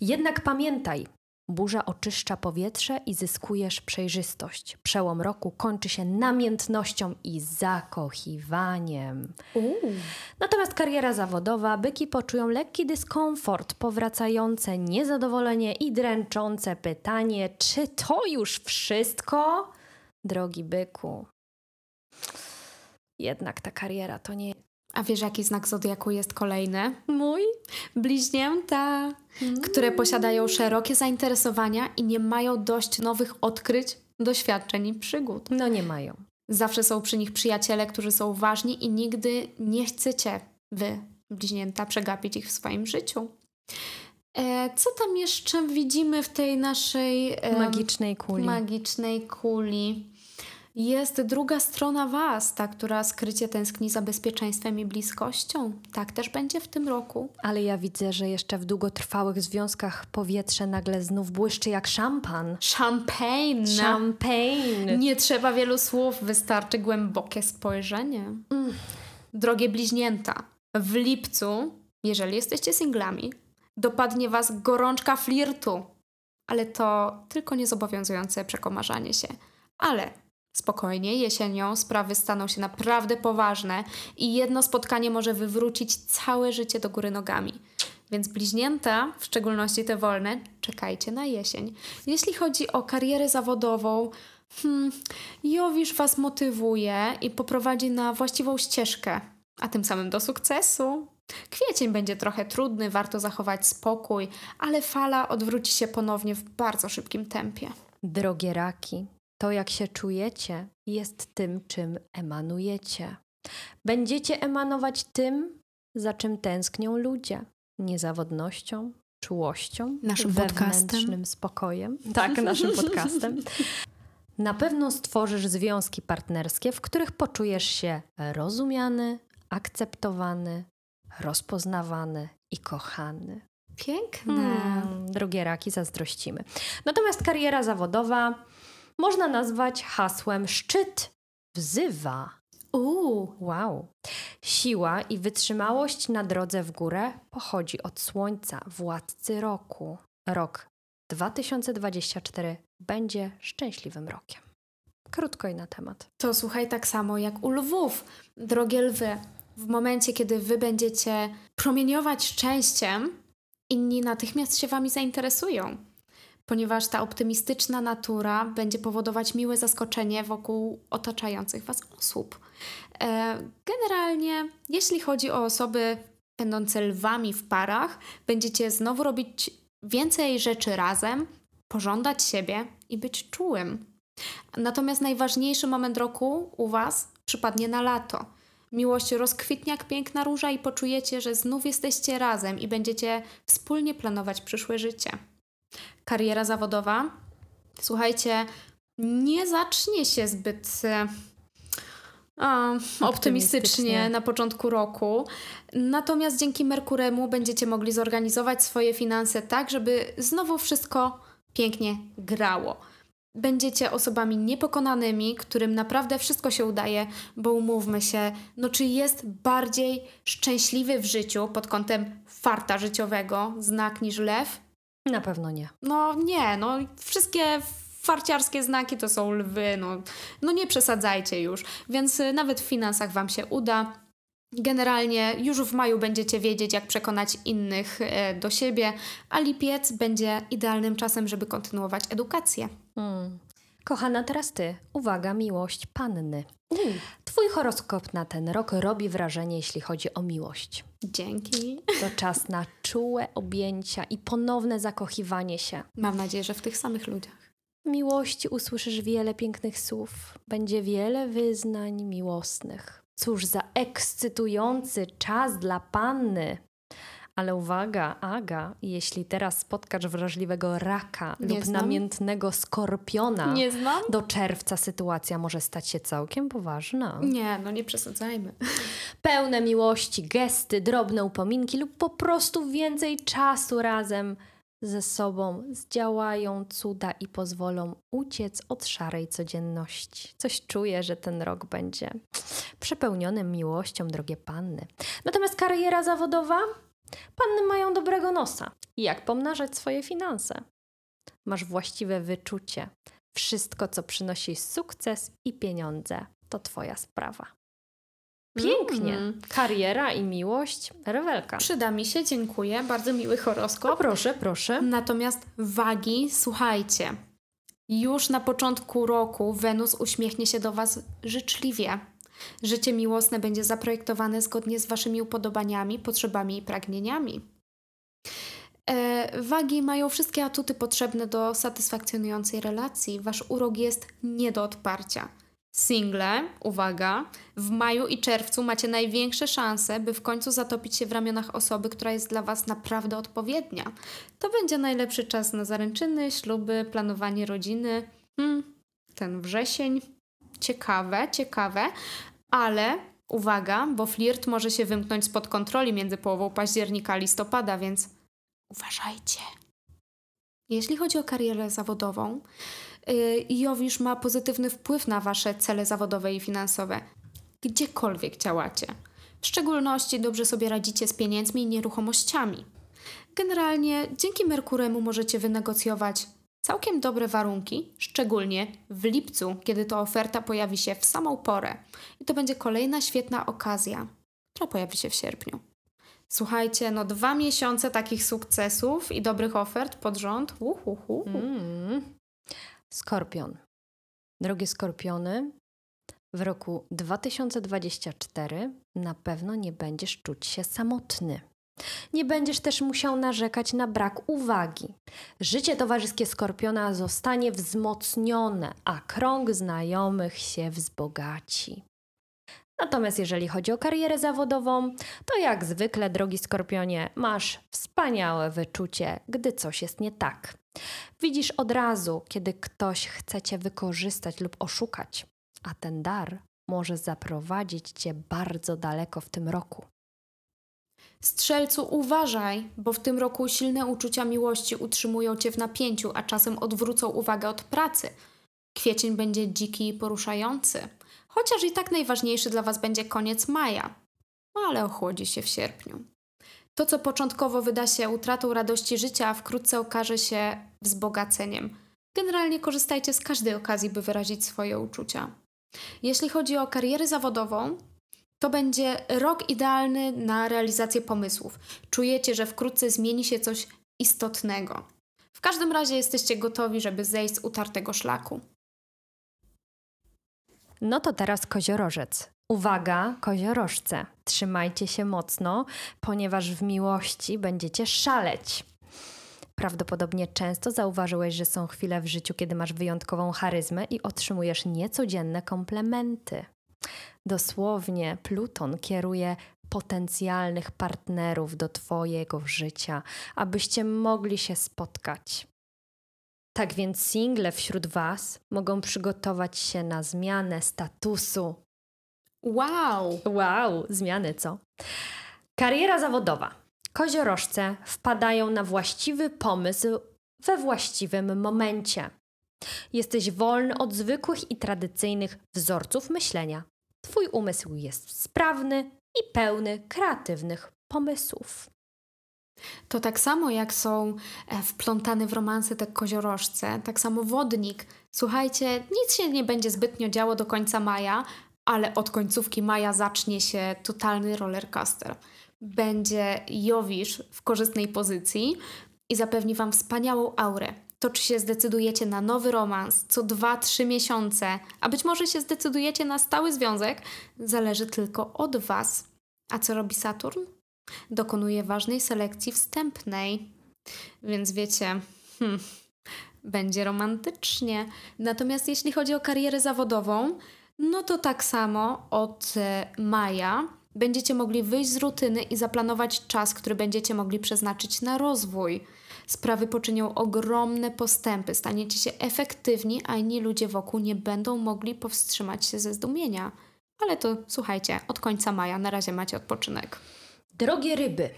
Jednak pamiętaj, burza oczyszcza powietrze i zyskujesz przejrzystość. Przełom roku kończy się namiętnością i zakochiwaniem. Uuu. Natomiast kariera zawodowa, byki poczują lekki dyskomfort, powracające niezadowolenie i dręczące pytanie, czy to już wszystko? Drogi byku, jednak ta kariera to nie A wiesz, jaki znak zodiaku jest kolejny? mój. Bliźnięta, które posiadają szerokie zainteresowania i nie mają dość nowych odkryć, doświadczeń i przygód. No nie mają. Zawsze są przy nich przyjaciele, którzy są ważni i nigdy nie chcecie wy, bliźnięta, przegapić ich w swoim życiu. E, co tam jeszcze widzimy w tej naszej e, Magicznej kuli. magicznej kuli? Jest druga strona Was, ta, która skrycie tęskni za bezpieczeństwem i bliskością. Tak też będzie w tym roku. Ale ja widzę, że jeszcze w długotrwałych związkach powietrze nagle znów błyszczy jak szampan. Champagne! Champagne. Nie trzeba wielu słów, wystarczy głębokie spojrzenie. Drogie bliźnięta, w lipcu, jeżeli jesteście singlami, dopadnie Was gorączka flirtu. Ale to tylko niezobowiązujące przekomarzanie się. Ale spokojnie, jesienią sprawy staną się naprawdę poważne i jedno spotkanie może wywrócić całe życie do góry nogami. Więc bliźnięta, w szczególności te wolne, czekajcie na jesień. Jeśli chodzi o karierę zawodową, hmm, Jowisz Was motywuje i poprowadzi na właściwą ścieżkę, a tym samym do sukcesu. Kwiecień będzie trochę trudny, warto zachować spokój, ale fala odwróci się ponownie w bardzo szybkim tempie. Drogie raki, to jak się czujecie, jest tym, czym emanujecie. Będziecie emanować tym, za czym tęsknią ludzie. Niezawodnością, czułością, Naszym podcastem. spokojem. Tak, naszym podcastem. Na pewno stworzysz związki partnerskie, w których poczujesz się rozumiany, akceptowany, rozpoznawany i kochany. Piękne. Hmm, drogie raki, zazdrościmy. Natomiast kariera zawodowa można nazwać hasłem szczyt wzywa. Uuu, Wow. Siła i wytrzymałość na drodze w górę pochodzi od Słońca, władcy roku. Rok 2024 będzie szczęśliwym rokiem. Krótko i na temat. to słuchaj tak samo jak u lwów. Drogie lwy, w momencie, kiedy wy będziecie promieniować szczęściem, inni natychmiast się wami zainteresują. Ponieważ ta optymistyczna natura będzie powodować miłe zaskoczenie wokół otaczających was osób. E, generalnie, jeśli chodzi o osoby będące lwami w parach, będziecie znowu robić więcej rzeczy razem, pożądać siebie i być czułym. Natomiast najważniejszy moment roku u Was przypadnie na lato. Miłość rozkwitnie jak piękna róża i poczujecie, że znów jesteście razem i będziecie wspólnie planować przyszłe życie. Kariera zawodowa. Słuchajcie, nie zacznie się zbyt e, a, optymistycznie Optymistycznie. na początku roku. Natomiast dzięki Merkuremu będziecie mogli zorganizować swoje finanse tak, żeby znowu wszystko pięknie grało. Będziecie osobami niepokonanymi, którym naprawdę wszystko się udaje, bo umówmy się, no czy jest bardziej szczęśliwy w życiu pod kątem farta życiowego znak niż lew? Na pewno nie. No nie, no wszystkie farciarskie znaki to są lwy, no, no nie przesadzajcie już. Więc y, nawet w finansach Wam się uda. Generalnie już w maju będziecie wiedzieć, jak przekonać innych e, do siebie, a lipiec będzie idealnym czasem, żeby kontynuować edukację. Hmm. Kochana, teraz ty. Uwaga, miłość panny. Twój horoskop na ten rok robi wrażenie, jeśli chodzi o miłość. Dzięki. To czas na czułe objęcia i ponowne zakochiwanie się. Mam nadzieję, że w tych samych ludziach. W miłości usłyszysz wiele pięknych słów. Będzie wiele wyznań miłosnych. Cóż za ekscytujący czas dla panny. Ale uwaga, Aga, jeśli teraz spotkasz wrażliwego raka Nie lub znam. namiętnego skorpiona, do czerwca sytuacja może stać się całkiem poważna. Nie, no nie przesadzajmy. Pełne miłości, gesty, drobne upominki lub po prostu więcej czasu razem ze sobą zdziałają cuda i pozwolą uciec od szarej codzienności. Coś czuję, że ten rok będzie przepełniony miłością, drogie panny. Natomiast kariera zawodowa? Panny mają dobrego nosa. Jak pomnażać swoje finanse? Masz właściwe wyczucie. Wszystko, co przynosi sukces i pieniądze, to Twoja sprawa. Pięknie. Mm. Kariera i miłość, rewelka. Przyda mi się, dziękuję. Bardzo miły O, horoskop. proszę, proszę. Natomiast wagi, słuchajcie. Już na początku roku Wenus uśmiechnie się do Was życzliwie. Życie miłosne będzie zaprojektowane zgodnie z Waszymi upodobaniami, potrzebami i pragnieniami. E, wagi mają wszystkie atuty potrzebne do satysfakcjonującej relacji. Wasz urok jest nie do odparcia. Single, uwaga, w maju i czerwcu macie największe szanse, by w końcu zatopić się w ramionach osoby, która jest dla Was naprawdę odpowiednia. To będzie najlepszy czas na zaręczyny, śluby, planowanie rodziny. Hmm, ten wrzesień. Ciekawe, ciekawe, ale uwaga, bo flirt może się wymknąć spod kontroli między połową października a listopada, więc uważajcie. Jeśli chodzi o karierę zawodową, yy, Jowisz ma pozytywny wpływ na Wasze cele zawodowe i finansowe, gdziekolwiek działacie. W szczególności dobrze sobie radzicie z pieniędzmi i nieruchomościami. Generalnie dzięki Merkuremu możecie wynegocjować całkiem dobre warunki, szczególnie w lipcu, kiedy to oferta pojawi się w samą porę. I to będzie kolejna świetna okazja, która pojawi się w sierpniu. Słuchajcie, no dwa miesiące takich sukcesów i dobrych ofert pod rząd. Uhuhu. Mm. Skorpion. Drogie skorpiony, w roku 2024 na pewno nie będziesz czuć się samotny. Nie będziesz też musiał narzekać na brak uwagi. Życie towarzyskie skorpiona zostanie wzmocnione, a krąg znajomych się wzbogaci. Natomiast jeżeli chodzi o karierę zawodową, to jak zwykle, drogi skorpionie, masz wspaniałe wyczucie, gdy coś jest nie tak. Widzisz od razu, kiedy ktoś chce cię wykorzystać lub oszukać, a ten dar może zaprowadzić cię bardzo daleko w tym roku. Strzelcu, uważaj, bo w tym roku silne uczucia miłości utrzymują cię w napięciu, a czasem odwrócą uwagę od pracy. Kwiecień będzie dziki i poruszający. Chociaż i tak najważniejszy dla Was będzie koniec maja, no ale ochłodzi się w sierpniu. To, co początkowo wyda się utratą radości życia, wkrótce okaże się wzbogaceniem. Generalnie korzystajcie z każdej okazji, by wyrazić swoje uczucia. Jeśli chodzi o karierę zawodową, to będzie rok idealny na realizację pomysłów. Czujecie, że wkrótce zmieni się coś istotnego. W każdym razie jesteście gotowi, żeby zejść z utartego szlaku. No to teraz koziorożec. Uwaga, koziorożce, trzymajcie się mocno, ponieważ w miłości będziecie szaleć. Prawdopodobnie często zauważyłeś, że są chwile w życiu, kiedy masz wyjątkową charyzmę i otrzymujesz niecodzienne komplementy. Dosłownie Pluton kieruje potencjalnych partnerów do Twojego życia, abyście mogli się spotkać. Tak więc single wśród Was mogą przygotować się na zmianę statusu. Wow! Wow, zmiany co? Kariera zawodowa. Koziorożce wpadają na właściwy pomysł we właściwym momencie. Jesteś wolny od zwykłych i tradycyjnych wzorców myślenia. Twój umysł jest sprawny i pełny kreatywnych pomysłów. To tak samo jak są e, wplątane w romanse te koziorożce, tak samo wodnik. Słuchajcie, nic się nie będzie zbytnio działo do końca maja, ale od końcówki maja zacznie się totalny rollercoaster. Będzie Jowisz w korzystnej pozycji i zapewni Wam wspaniałą aurę. To, czy się zdecydujecie na nowy romans co 2-3 miesiące, a być może się zdecydujecie na stały związek, zależy tylko od Was. A co robi Saturn? Dokonuje ważnej selekcji wstępnej. Więc wiecie, hmm, będzie romantycznie. Natomiast jeśli chodzi o karierę zawodową, no to tak samo od e, maja Będziecie mogli wyjść z rutyny i zaplanować czas, który będziecie mogli przeznaczyć na rozwój. Sprawy poczynią ogromne postępy, staniecie się efektywni, a inni ludzie wokół nie będą mogli powstrzymać się ze zdumienia. Ale to słuchajcie, od końca maja na razie macie odpoczynek. Drogie ryby,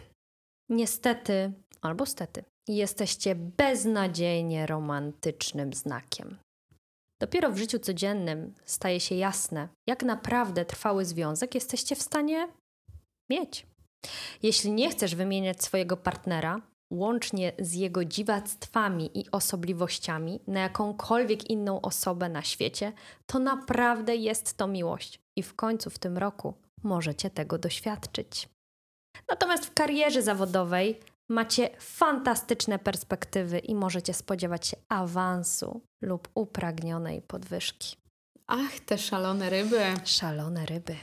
niestety albo stety, jesteście beznadziejnie romantycznym znakiem. Dopiero w życiu codziennym staje się jasne, jak naprawdę trwały związek jesteście w stanie mieć. Jeśli nie chcesz wymieniać swojego partnera, łącznie z jego dziwactwami i osobliwościami, na jakąkolwiek inną osobę na świecie, to naprawdę jest to miłość. I w końcu w tym roku możecie tego doświadczyć. Natomiast w karierze zawodowej macie fantastyczne perspektywy i możecie spodziewać się awansu lub upragnionej podwyżki. Ach, te szalone ryby. Szalone ryby.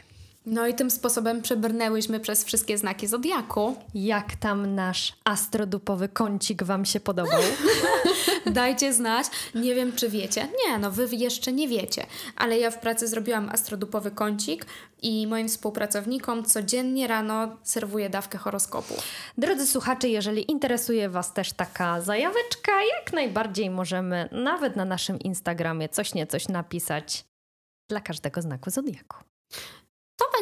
No i tym sposobem przebrnęłyśmy przez wszystkie znaki zodiaku. Jak tam nasz astrodupowy kącik Wam się podobał? Dajcie znać. Nie wiem, czy wiecie. Nie, no wy jeszcze nie wiecie. Ale ja w pracy zrobiłam astrodupowy kącik i moim współpracownikom codziennie rano serwuję dawkę horoskopu. Drodzy słuchacze, jeżeli interesuje Was też taka zajaweczka, jak najbardziej możemy nawet na naszym Instagramie coś niecoś napisać dla każdego znaku zodiaku.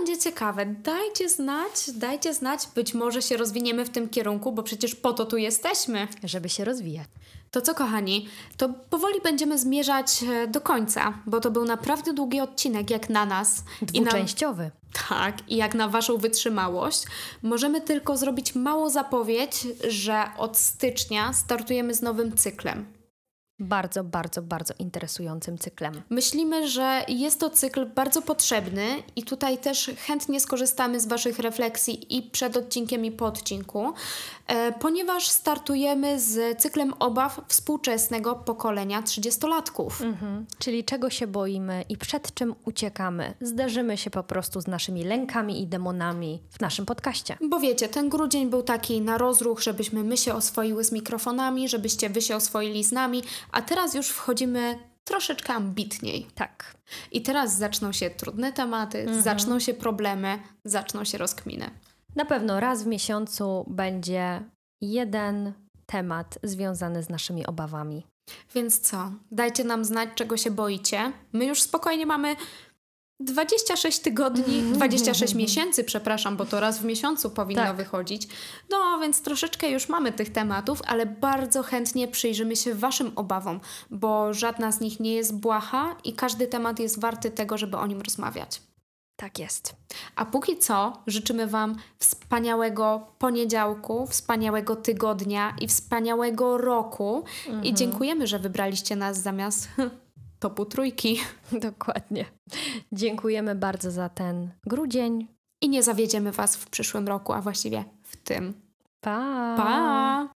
Będzie ciekawe. Dajcie znać, dajcie znać. Być może się rozwiniemy w tym kierunku, bo przecież po to tu jesteśmy. Żeby się rozwijać. To co, kochani, to powoli będziemy zmierzać e, do końca, bo to był naprawdę długi odcinek, jak na nas. Dwuczęściowy. I na, tak, i jak na Waszą wytrzymałość. Możemy tylko zrobić małą zapowiedź, że od stycznia startujemy z nowym cyklem bardzo, bardzo, bardzo interesującym cyklem. Myślimy, że jest to cykl bardzo potrzebny i tutaj też chętnie skorzystamy z Waszych refleksji i przed odcinkiem, i po odcinku, ponieważ startujemy z cyklem obaw współczesnego pokolenia 30-latków. Mhm. Czyli czego się boimy i przed czym uciekamy. Zderzymy się po prostu z naszymi lękami i demonami w naszym podcaście. Bo wiecie, ten grudzień był taki na rozruch, żebyśmy my się oswoiły z mikrofonami, żebyście wy się oswoili z nami, a teraz już wchodzimy troszeczkę ambitniej. Tak. I teraz zaczną się trudne tematy, mhm. zaczną się problemy, zaczną się rozkminy. Na pewno raz w miesiącu będzie jeden temat związany z naszymi obawami. Więc co? Dajcie nam znać, czego się boicie. My już spokojnie mamy 26 tygodni, 26 miesięcy, przepraszam, bo to raz w miesiącu powinno tak. wychodzić. No, więc troszeczkę już mamy tych tematów, ale bardzo chętnie przyjrzymy się Waszym obawom, bo żadna z nich nie jest błaha i każdy temat jest warty tego, żeby o nim rozmawiać. Tak jest. A póki co życzymy Wam wspaniałego poniedziałku, wspaniałego tygodnia i wspaniałego roku. Mhm. I dziękujemy, że wybraliście nas zamiast topu trójki. Dokładnie. Dziękujemy bardzo za ten grudzień. I nie zawiedziemy Was w przyszłym roku, a właściwie w tym. Pa! Pa!